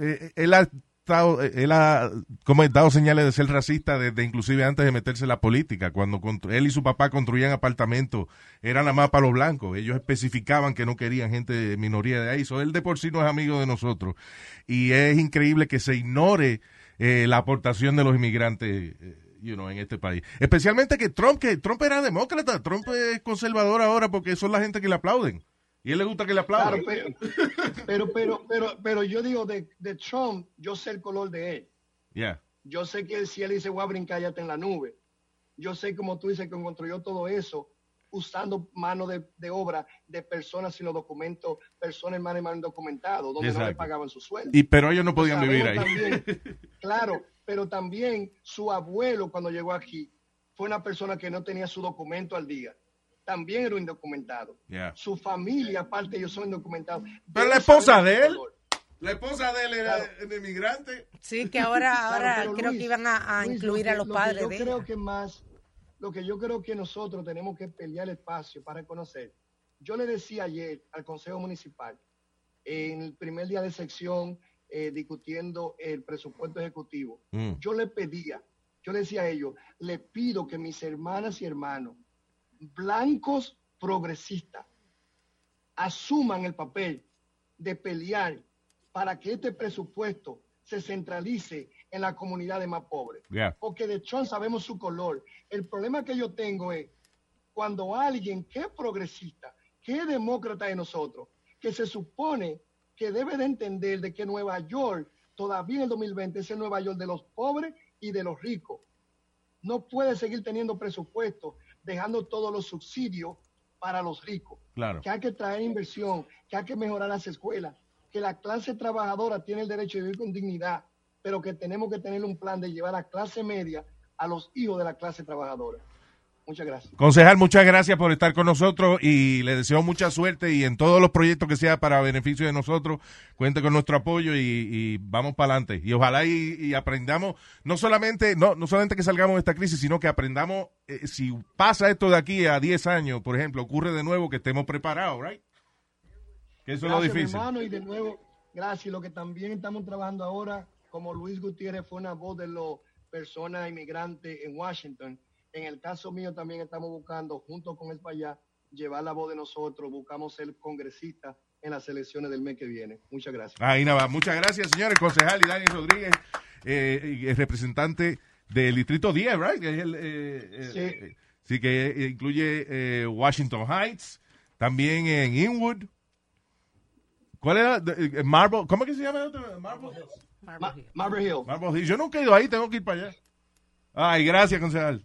eh, él ha eh, él ha como dado señales de ser racista desde inclusive antes de meterse en la política. Cuando él y su papá construían apartamentos, eran nada más para los blancos. Ellos especificaban que no querían gente de minoría de ahí. So, él de por sí no es amigo de nosotros. Y es increíble que se ignore eh, la aportación de los inmigrantes. eh, you know, en este país. Especialmente que Trump, que Trump era demócrata, Trump es conservador ahora porque son la gente que le aplauden. Y a él le gusta que le Claro, aplauden. pero, pero, pero, pero, pero yo digo de, de Trump, yo sé el color de él. Yeah. Yo sé que si él dice voy a brincar ya está en la nube. Yo sé, como tú dices, que construyó todo eso usando mano de, de obra de personas sin los documentos, personas hermanos y hermanos indocumentados, donde no le pagaban su sueldo. Y, pero ellos no podían vivir Sabemos ahí. también, claro, pero también su abuelo cuando llegó aquí fue una persona que no tenía su documento al día. También era un indocumentado. Yeah. Su familia, aparte, ellos son indocumentados. Pero la esposa de él. La esposa de él era un inmigrante. Sí, que ahora, ahora Claro, creo Luis, que iban a, a Luis, incluir lo a los lo que padres yo de creo ella. que más, lo que yo creo que nosotros tenemos que pelear el espacio para reconocer. Yo le decía ayer al Consejo Municipal, en el primer día de sección, eh, discutiendo el presupuesto ejecutivo, Mm. yo le pedía, yo le decía a ellos, le pido que mis hermanas y hermanos, blancos progresistas, asuman el papel de pelear para que este presupuesto se centralice en la comunidad de más pobres. Yeah. Porque de Trump sabemos su color. El problema que yo tengo es cuando alguien que es progresista, que es demócrata de nosotros, que se supone que debe de entender de que Nueva York todavía en el 2020 es el Nueva York de los pobres y de los ricos. No puede seguir teniendo presupuesto, dejando todos los subsidios para los ricos Claro. que hay que traer inversión, que hay que mejorar las escuelas, que la clase trabajadora tiene el derecho de vivir con dignidad, pero que tenemos que tener un plan de llevar a clase media a los hijos de la clase trabajadora. Muchas gracias. Concejal, muchas gracias por estar con nosotros y le deseo mucha suerte y en todos los proyectos que sea para beneficio de nosotros, cuente con nuestro apoyo y, y vamos para adelante. Y ojalá y, y aprendamos, no solamente, no, no solamente que salgamos de esta crisis, sino que aprendamos, eh, si pasa esto de aquí a 10 años, por ejemplo, ocurre de nuevo, que estemos preparados, ¿right? Que eso es lo difícil. hermano, y de nuevo, gracias. Lo que también estamos trabajando ahora, como Luis Gutiérrez fue una voz de las personas inmigrantes en Washington, en el caso mío también estamos buscando, junto con el allá, llevar la voz de nosotros, buscamos ser congresistas en las elecciones del mes que viene. Muchas gracias. Ahí nada, más. muchas gracias, señores. Concejal y Daniel Rodríguez, eh, el representante del Distrito 10, ¿right? El, eh, eh, Sí. eh, sí, que eh, incluye eh, Washington Heights, también en Inwood. ¿Cuál era? Eh, Marble, ¿Cómo es que se llama? el otro? Marble, Marble Ma- Hill. Marble Hill. Marble Hill. Yo nunca he ido ahí, tengo que ir para allá. Ay, gracias, concejal.